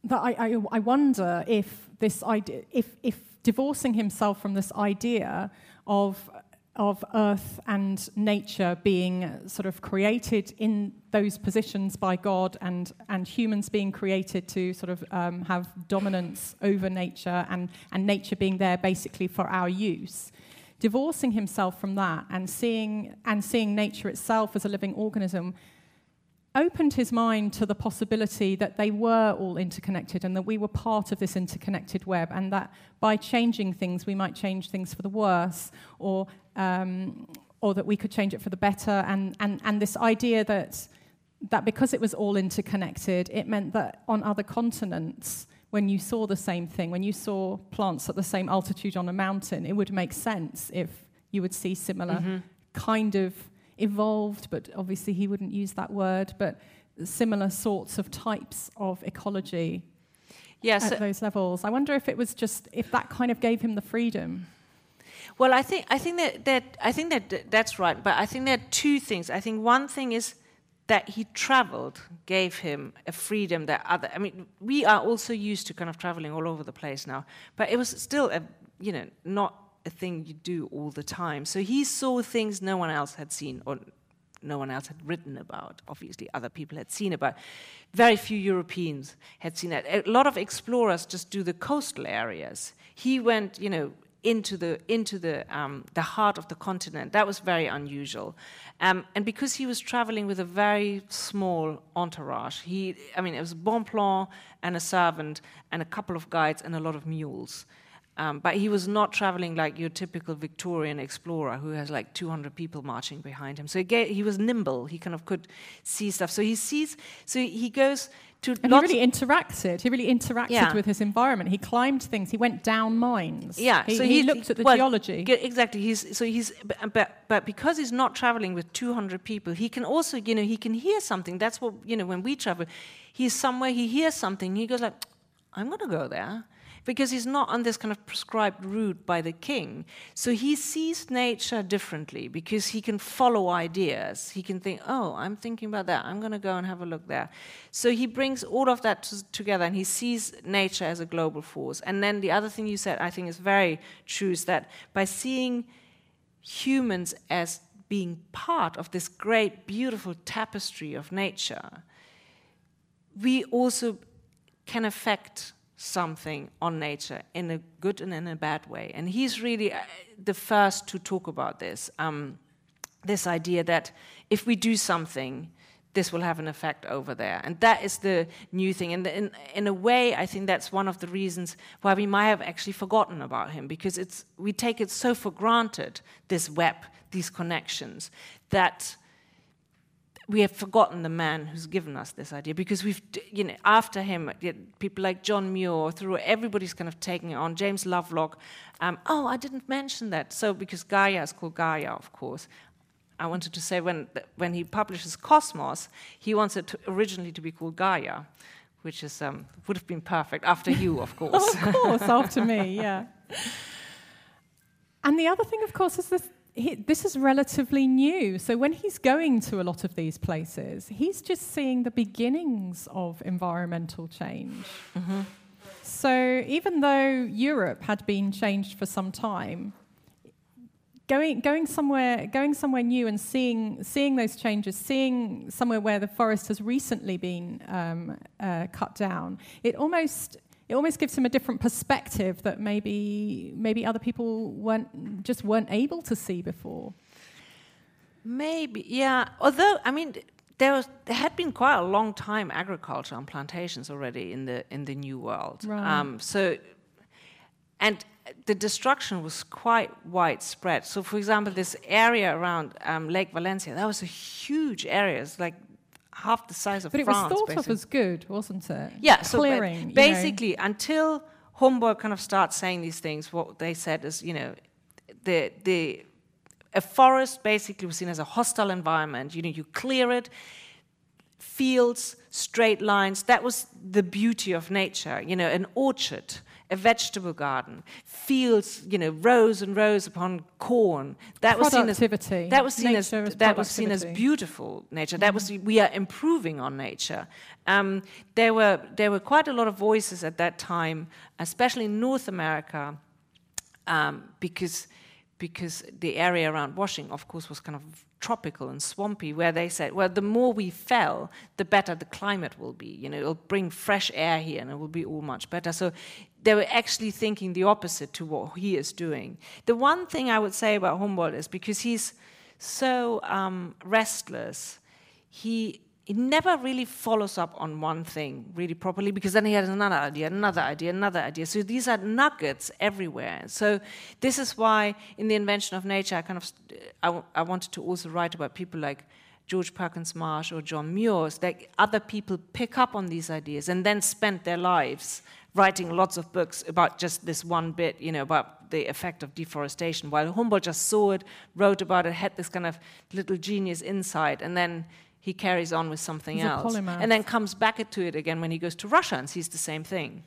that I, I, I wonder if this idea, if, if divorcing himself from this idea of of earth and nature being sort of created in those positions by God and, and humans being created to sort of um, have dominance over nature and, and nature being there basically for our use. Divorcing himself from that and seeing, and seeing nature itself as a living organism opened his mind to the possibility that they were all interconnected and that we were part of this interconnected web, and that by changing things, we might change things for the worse, or, um, or that we could change it for the better. And, and, and this idea that, that because it was all interconnected, it meant that on other continents, when you saw the same thing, when you saw plants at the same altitude on a mountain, it would make sense if you would see similar mm-hmm. kind of evolved, but obviously he wouldn't use that word, but similar sorts of types of ecology yes, at those levels. I wonder if it was just if that kind of gave him the freedom. Well, I think I think that, that I think that that's right, but I think there are two things. I think one thing is that he traveled gave him a freedom that other. I mean, we are also used to kind of traveling all over the place now, but it was still a you know not a thing you do all the time. So he saw things no one else had seen or no one else had written about. Obviously, other people had seen about. Very few Europeans had seen that. A lot of explorers just do the coastal areas. He went, you know, into the into the um, the heart of the continent. That was very unusual, um, and because he was traveling with a very small entourage, he I mean it was Bonpland and a servant and a couple of guides and a lot of mules. Um, but he was not traveling like your typical Victorian explorer who has like 200 people marching behind him. So he, he was nimble. He kind of could see stuff. So he sees, so he goes to. And he really interacted. He really interacted yeah. with his environment. He climbed things. He went down mines. Yeah. He, so he, he looked at the well, geology. Exactly. He's, so he's, but, but because he's not traveling with 200 people, he can also, you know, he can hear something. That's what, you know, when we travel, he's somewhere, he hears something, he goes like, I'm going to go there because he's not on this kind of prescribed route by the king. So he sees nature differently because he can follow ideas. He can think, oh, I'm thinking about that. I'm going to go and have a look there. So he brings all of that together and he sees nature as a global force. And then the other thing you said, I think, is very true is that by seeing humans as being part of this great, beautiful tapestry of nature, we also can affect something on nature in a good and in a bad way. And he's really uh, the first to talk about this um, this idea that if we do something, this will have an effect over there. And that is the new thing. And in, in a way, I think that's one of the reasons why we might have actually forgotten about him, because it's, we take it so for granted, this web, these connections, that we have forgotten the man who's given us this idea because we've, you know, after him, people like John Muir, through everybody's kind of taking it on. James Lovelock. Um, oh, I didn't mention that. So because Gaia is called Gaia, of course. I wanted to say when when he publishes Cosmos, he wants it to originally to be called Gaia, which is um, would have been perfect after you, of [laughs] course. of course, after me, yeah. [laughs] And the other thing, of course, is this he, this is relatively new. So when he's going to a lot of these places, he's just seeing the beginnings of environmental change. Mm-hmm. So even though Europe had been changed for some time, going going somewhere going somewhere new and seeing seeing those changes, seeing somewhere where the forest has recently been um, uh, cut down, it almost it almost gives him a different perspective that maybe maybe other people weren't just weren't able to see before. Maybe, yeah. Although, I mean, there was there had been quite a long time agriculture on plantations already in the in the New World. Right. Um, so, and the destruction was quite widespread. So, for example, this area around um, Lake Valencia, that was a huge area. It's like half the size of but France. But it was thought basically. of as good, wasn't it? Yeah, clearing. So basically, until Humboldt kind of starts saying these things, what they said is, you know, the the a forest basically was seen as a hostile environment. You know, you clear it, fields, straight lines. That was the beauty of nature. You know, an orchard a vegetable garden, fields, you know, rows and rows upon corn. That was seen as that was seen as that was seen as beautiful nature. That was we are improving on nature. Um, there were there were quite a lot of voices at that time, especially in North America, um, because because the area around Washington, of course, was kind of tropical and swampy, where they said, well, the more we fell, the better the climate will be. You know, it'll bring fresh air here and it will be all much better. So they were actually thinking the opposite to what he is doing. The one thing I would say about Humboldt is because he's so um, restless, he he never really follows up on one thing really properly because then he has another idea, another idea, another idea. So these are nuggets everywhere. So this is why in the invention of nature, I kind of I, I wanted to also write about people like George Perkins Marsh or John Muir, that other people pick up on these ideas and then spend their lives writing lots of books about just this one bit, you know, about the effect of deforestation. While Humboldt just saw it, wrote about it, had this kind of little genius insight, and then he carries on with something He's else. And then comes back to it again when he goes to Russia and sees the same thing.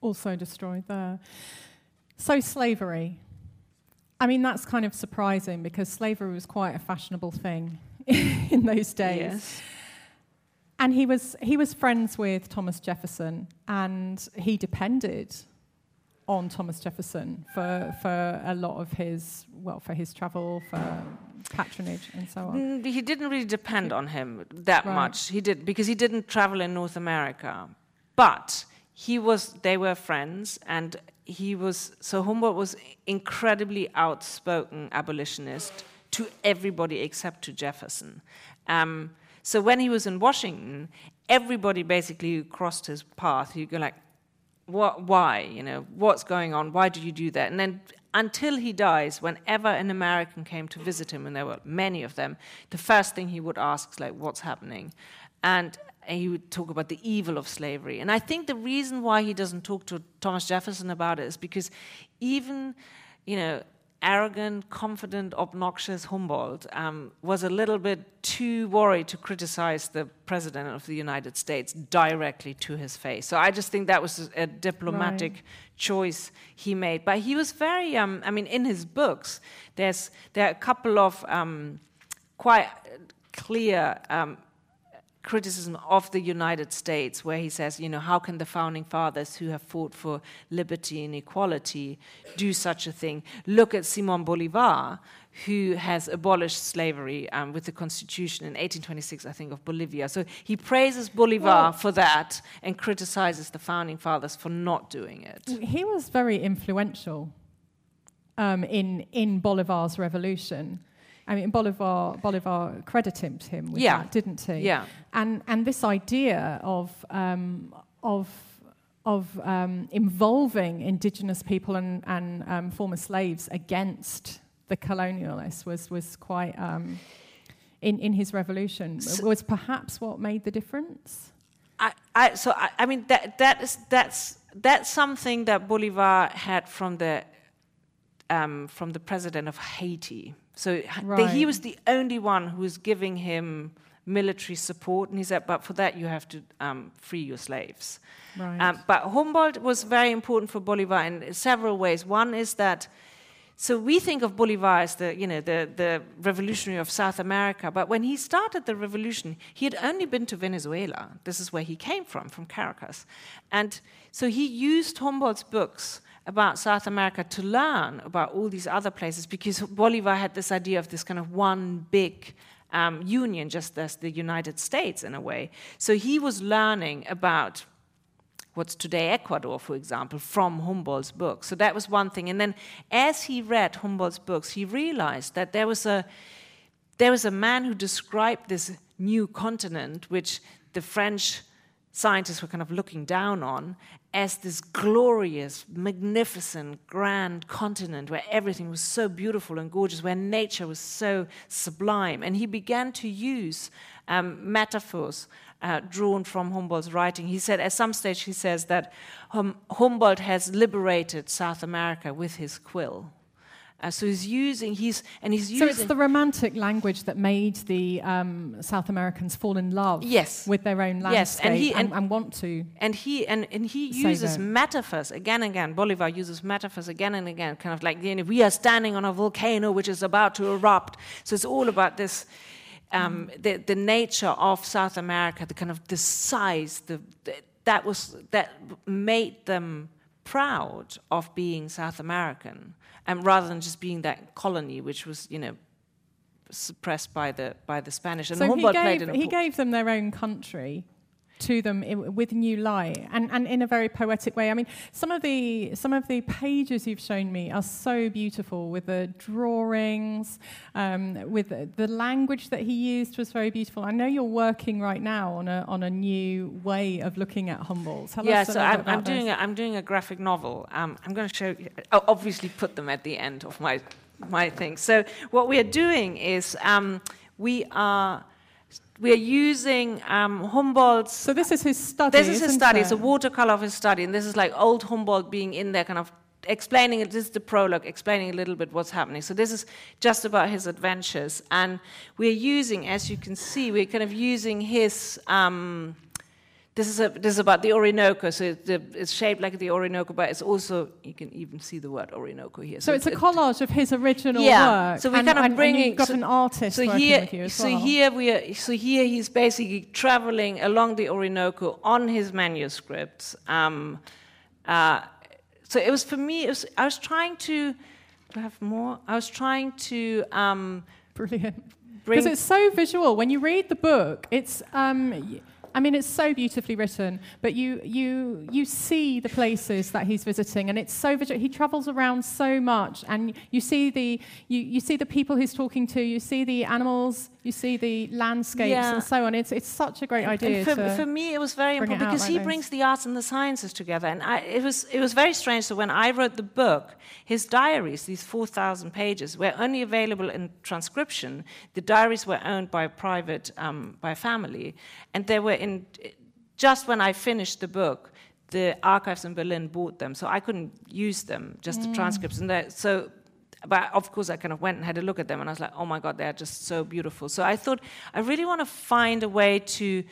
Also destroyed there. So, slavery. I mean, that's kind of surprising because slavery was quite a fashionable thing [laughs] in those days. Yes. And he was, he was friends with Thomas Jefferson, and he depended on Thomas Jefferson for, for a lot of his, well, for his travel, for patronage, and so on. Mm, he didn't really depend on him that right. much. He did, because he didn't travel in North America. But he was, they were friends, and he was, so Humboldt was incredibly outspoken abolitionist to everybody except to Jefferson. Um, so when he was in Washington, everybody basically crossed his path. You go like, what, why? You know, what's going on? Why did you do that? And then until he dies, whenever an American came to visit him, and there were many of them, the first thing he would ask is like, what's happening? And he would talk about the evil of slavery. And I think the reason why he doesn't talk to Thomas Jefferson about it is because even, you know, arrogant, confident, obnoxious Humboldt um, was a little bit too worried to criticize the president of the United States directly to his face. So I just think that was a diplomatic right. choice he made. But he was very, um, I mean, in his books, there's there are a couple of um, quite clear um, criticism of the United States, where he says, you know, how can the founding fathers who have fought for liberty and equality do such a thing? Look at Simon Bolivar, who has abolished slavery um, with the constitution in 1826, I think, of Bolivia. So he praises Bolivar well, for that and criticizes the founding fathers for not doing it. He was very influential um, in, in Bolivar's revolution. I mean, Bolivar, Bolivar credited him with yeah. that, didn't he? Yeah. And, and this idea of, um, of, of um, involving indigenous people and, and um, former slaves against the colonialists was, was quite, um, in, in his revolution, so was perhaps what made the difference? I, I, so, I, I mean, that, that is, that's, that's something that Bolivar had from the, um, from the president of Haiti so right. he was the only one who was giving him military support, and he said, "But for that, you have to um, free your slaves." Right. Um, but Humboldt was very important for Bolivar in several ways. One is that. So we think of Bolivar as the, you know, the, the revolutionary of South America, but when he started the revolution, he had only been to Venezuela. This is where he came from, from Caracas. And so he used Humboldt's books about South America to learn about all these other places because Bolivar had this idea of this kind of one big um, union, just as the United States in a way. So he was learning about what's today Ecuador, for example, from Humboldt's book. So that was one thing. And then as he read Humboldt's books, he realized that there was a there was a man who described this new continent, which the French scientists were kind of looking down on as this glorious, magnificent, grand continent where everything was so beautiful and gorgeous, where nature was so sublime. And he began to use um, metaphors uh, drawn from Humboldt's writing. He said, at some stage, he says that hum- Humboldt has liberated South America with his quill. Uh, so he's using he's and he's using. So it's the romantic language that made the um, South Americans fall in love. Yes. with their own landscape. Yes, and he and, and, and want to. And he and, and he uses metaphors again and again. Bolivar uses metaphors again and again, kind of like you know, we are standing on a volcano which is about to erupt. So it's all about this. Um, mm. the, the nature of South America, the kind of the size, the, the that was that made them proud of being South American, and rather than just being that colony, which was, you know, suppressed by the by the Spanish. And so Humboldt he gave, he gave them their own country to them in, with new light and, and in a very poetic way. I mean, some of the some of the pages you've shown me are so beautiful with the drawings, um, with the, the, language that he used was very beautiful. I know you're working right now on a on a new way of looking at Humboldt. Tell yeah, so I'm, I'm doing a, I'm doing a graphic novel. Um, I'm going to show. You, I'll obviously put them at the end of my my thing. So what we are doing is um, we are we are using um, Humboldt's. So this is his study. This is his study. It? It's a watercolor of his study, and this is like old Humboldt being in there, kind of explaining it. This is the prologue, explaining a little bit what's happening. So this is just about his adventures, and we're using, as you can see, we're kind of using his. Um, this is, a, this is about the Orinoco, so it's, it's, shaped like the Orinoco, but it's also, you can even see the word Orinoco here. So, so it's, it's, a collage of his original yeah, work. So we're kind of bringing. got so, an artist so here, you so well. Here we are, so here he's basically traveling along the Orinoco on his manuscripts. Um, uh, so it was for me, was, I was trying to, do I have more? I was trying to. Um, Brilliant. Because it's so visual. When you read the book, it's. Um, I mean, it's so beautifully written, but you, you, you see the places that he's visiting, and it's so he travels around so much, and you see the you, you see the people he's talking to, you see the animals, you see the landscapes, yeah. and so on. It's it's such a great idea. For, for, me, it was very important because he brings the arts and the sciences together, and I, it was it was very strange. So when I wrote the book, his diaries, these four thousand pages, were only available in transcription. The diaries were owned by a private um, by a family, and they were in just when I finished the book, the archives in Berlin bought them, so I couldn't use them, just mm. the transcripts. And so, but of course, I kind of went and had a look at them, and I was like, oh my god, they're just so beautiful. So I thought I really want to find a way to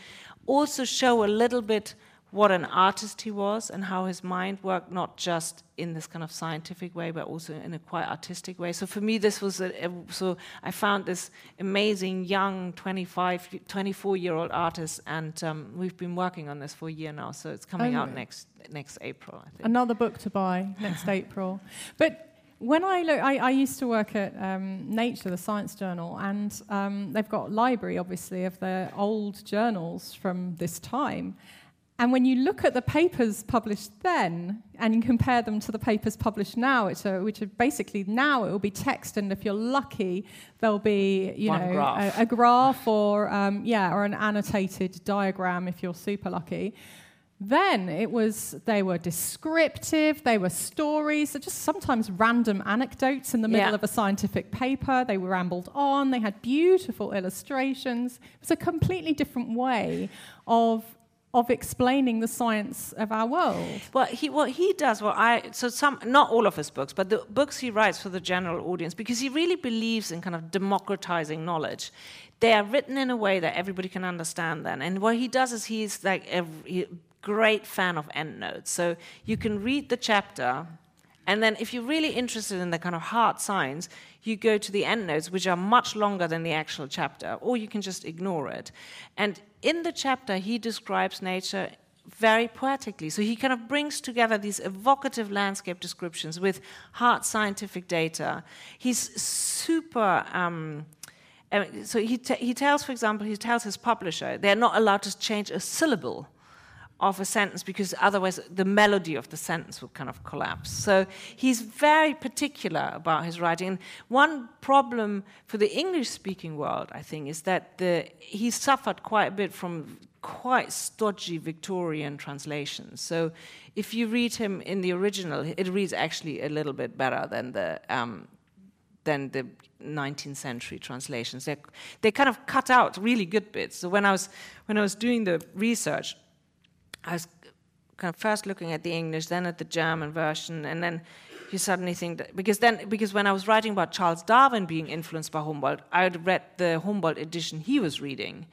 also show a little bit what an artist he was and how his mind worked, not just in this kind of scientific way, but also in a quite artistic way. So for me, this was a, a so I found this amazing young 25, 24 year old artist, and um, we've been working on this for a year now. So it's coming out next next April. I think. Another book to buy next [laughs] April, but. When I look, I, I used to work at um, Nature, the science journal, and um, they've got a library, obviously, of their old journals from this time. And when you look at the papers published then and you compare them to the papers published now, which are, which are basically now it will be text, and if you're lucky, there'll be you One know graph. A, a, graph or um, yeah, or an annotated diagram if you're super lucky. Then it was they were descriptive, they were stories, just sometimes random anecdotes in the middle yeah. of a scientific paper. They were rambled on. They had beautiful illustrations. It was a completely different way of of explaining the science of our world. Well, he, what he does, well, I so some not all of his books, but the books he writes for the general audience, because he really believes in kind of democratizing knowledge. They are written in a way that everybody can understand. Then, and what he does is he's like a, a great fan of endnotes. So you can read the chapter and then, if you're really interested in the kind of hard science, you go to the endnotes, which are much longer than the actual chapter, or you can just ignore it. And in the chapter, he describes nature very poetically. So he kind of brings together these evocative landscape descriptions with hard scientific data. He's super. Um, so he, he tells, for example, he tells his publisher they're not allowed to change a syllable of a sentence because otherwise the melody of the sentence would kind of collapse. So he's very particular about his writing. And one problem for the English speaking world, I think, is that the, he suffered quite a bit from quite stodgy Victorian translations. So if you read him in the original, it reads actually a little bit better than the. Um, than the 19th century translations. They they kind of cut out really good bits. So when I was when I was doing the research, I was kind of first looking at the English, then at the German version, and then you suddenly think that because then because when I was writing about Charles Darwin being influenced by Humboldt, I had read the Humboldt edition he was reading.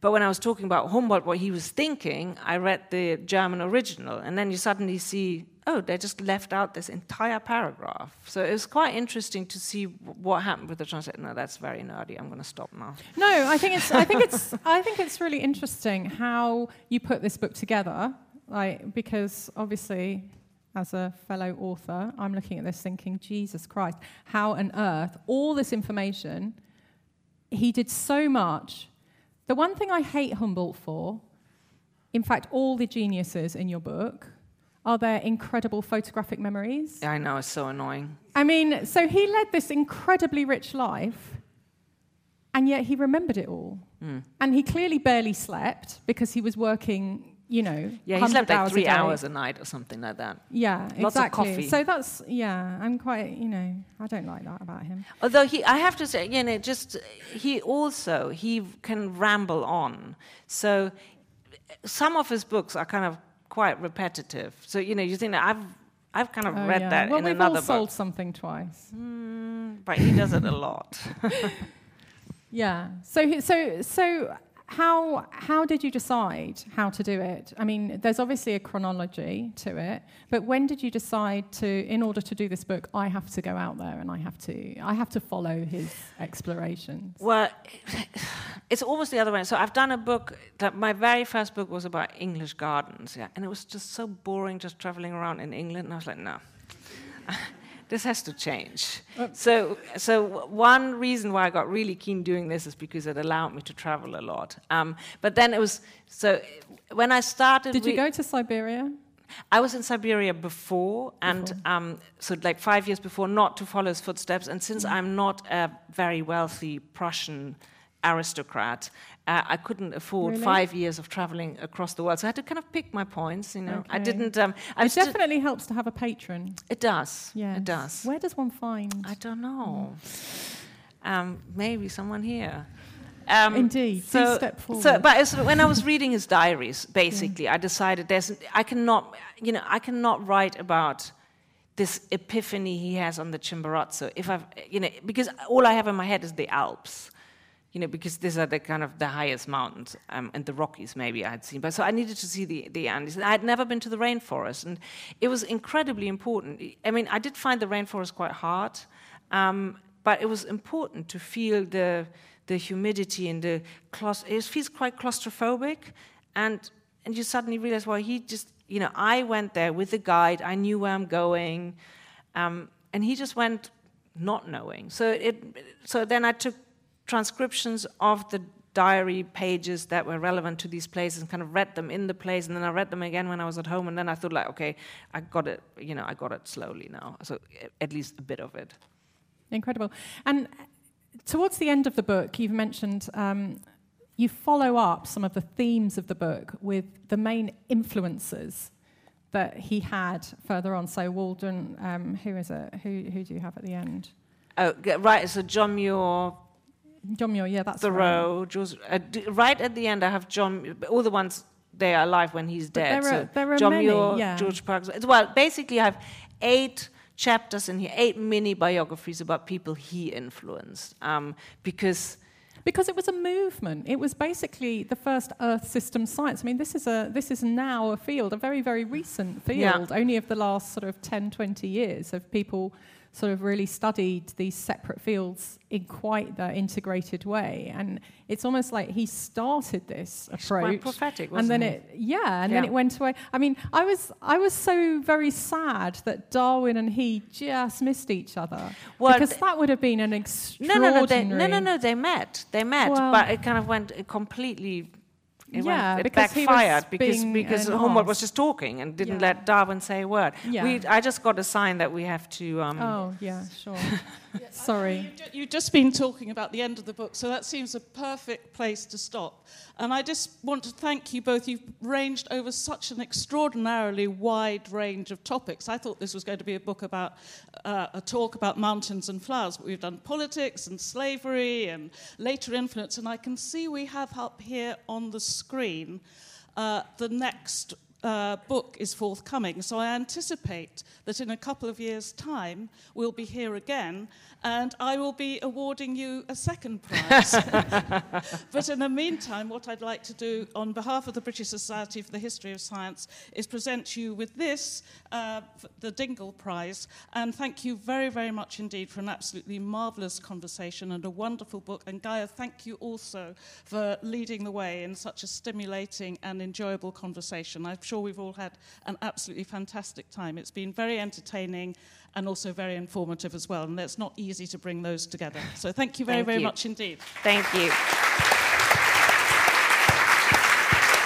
But when I was talking about Humboldt, what he was thinking, I read the German original, and then you suddenly see, oh, they just left out this entire paragraph. So it was quite interesting to see what happened with the translation. No, that's very nerdy. I'm going to stop now. No, I think it's, I think it's, [laughs] I think it's really interesting how you put this book together, like because obviously as a fellow author, I'm looking at this thinking, Jesus Christ, how on earth, all this information, he did so much. The one thing I hate Humboldt for, in fact, all the geniuses in your book, are their incredible photographic memories. Yeah, I know, it's so annoying. I mean, so he led this incredibly rich life, and yet he remembered it all. Mm. And he clearly barely slept because he was working you know, yeah, he slept like three a hours a night or something like that. Yeah, Lots exactly. Of coffee. So that's yeah, I'm quite you know, I don't like that about him. Although he, I have to say, you know, just he also he can ramble on. So some of his books are kind of quite repetitive. So you know, you think I've I've kind of oh, read yeah. that well, in we've another all sold something twice. Mm, but he does it a lot. [laughs] yeah. So so so how, how did you decide how to do it? I mean, there's obviously a chronology to it, but when did you decide to, in order to do this book, I have to go out there and I have to, I have to follow his explorations? Well, it's almost the other way. So I've done a book that my very first book was about English gardens, yeah, and it was just so boring just traveling around in England. And I was like, no. This has to change. Uh, so, so one reason why I got really keen doing this is because it allowed me to travel a lot. Um, but then it was so when I started. Did you go to Siberia? I was in Siberia before, and um, so like five years before, not to follow his footsteps. And since mm. I'm not a very wealthy Prussian aristocrat, uh, I couldn't afford really? five years of traveling across the world. So I had to kind of pick my points. You know, okay. I didn't. Um, it definitely helps to have a patron. It does. Yeah, it does. Where does one find? I don't know. Mm. Um, maybe someone here. Um, Indeed. So, step forward. So, but when I was reading his diaries, [laughs] basically, yeah. I decided there's. I cannot. You know, I cannot write about this epiphany he has on the Chimborazo. If I've, you know, because all I have in my head is the Alps you know, because these are the kind of the highest mountains um, and the Rockies maybe I had seen. But so I needed to see the, the Andes. I had never been to the rainforest, and it was incredibly important. I mean, I did find the rainforest quite hard, um, but it was important to feel the the humidity and the it feels quite claustrophobic, and and you suddenly realize, well, he just, you know, I went there with the guide. I knew where I'm going, um, and he just went not knowing. So it so then I took transcriptions of the diary pages that were relevant to these places and kind of read them in the place and then I read them again when I was at home and then I thought like okay I got it you know I got it slowly now so at least a bit of it. Incredible. And towards the end of the book you've mentioned um, you follow up some of the themes of the book with the main influences that he had further on. So Walden um, who is it? Who, who do you have at the end? Oh, right. So John Muir, John Muir, yeah, that's Thoreau, right. Jules, uh, d- right at the end, I have John. All the ones they are alive when he's dead. There are, so there are John many, Muir, yeah. George Parks. Well, basically, I have eight chapters in here, eight mini biographies about people he influenced, um, because. Because it was a movement. It was basically the first Earth system science. I mean, this is, a, this is now a field, a very, very recent field, yeah. only of the last sort of 10, 20 years of people sort of really studied these separate fields in quite the integrated way. And it's almost like he started this it's approach. Quite prophetic, and then it? it yeah, and yeah. then it went away. I mean, I was I was so very sad that Darwin and he just missed each other. Well, because that would have been an extraordinary no, no, no, they, no, no, no, they met. They met, well, but it kind of went completely it yeah, went, it because backfired because because enhanced. Humboldt was just talking and didn't yeah. let Darwin say a word. Yeah. We, I just got a sign that we have to. Um, oh yeah, sure. [laughs] Sorry. You've just been talking about the end of the book, so that seems a perfect place to stop. And I just want to thank you both. You've ranged over such an extraordinarily wide range of topics. I thought this was going to be a book about uh, a talk about mountains and flowers, but we've done politics and slavery and later influence. And I can see we have up here on the screen uh, the next uh, book is forthcoming. So I anticipate that in a couple of years' time, we'll be here again, and I will be awarding you a second prize. [laughs] but in the meantime, what I'd like to do on behalf of the British Society for the History of Science is present you with this, uh, the Dingle Prize, and thank you very, very much indeed for an absolutely marvellous conversation and a wonderful book. And Gaia, thank you also for leading the way in such a stimulating and enjoyable conversation. I've sure we've all had an absolutely fantastic time. It's been very entertaining and also very informative as well, and it's not easy to bring those together. So thank you very, Thank very you. much indeed. Thank you.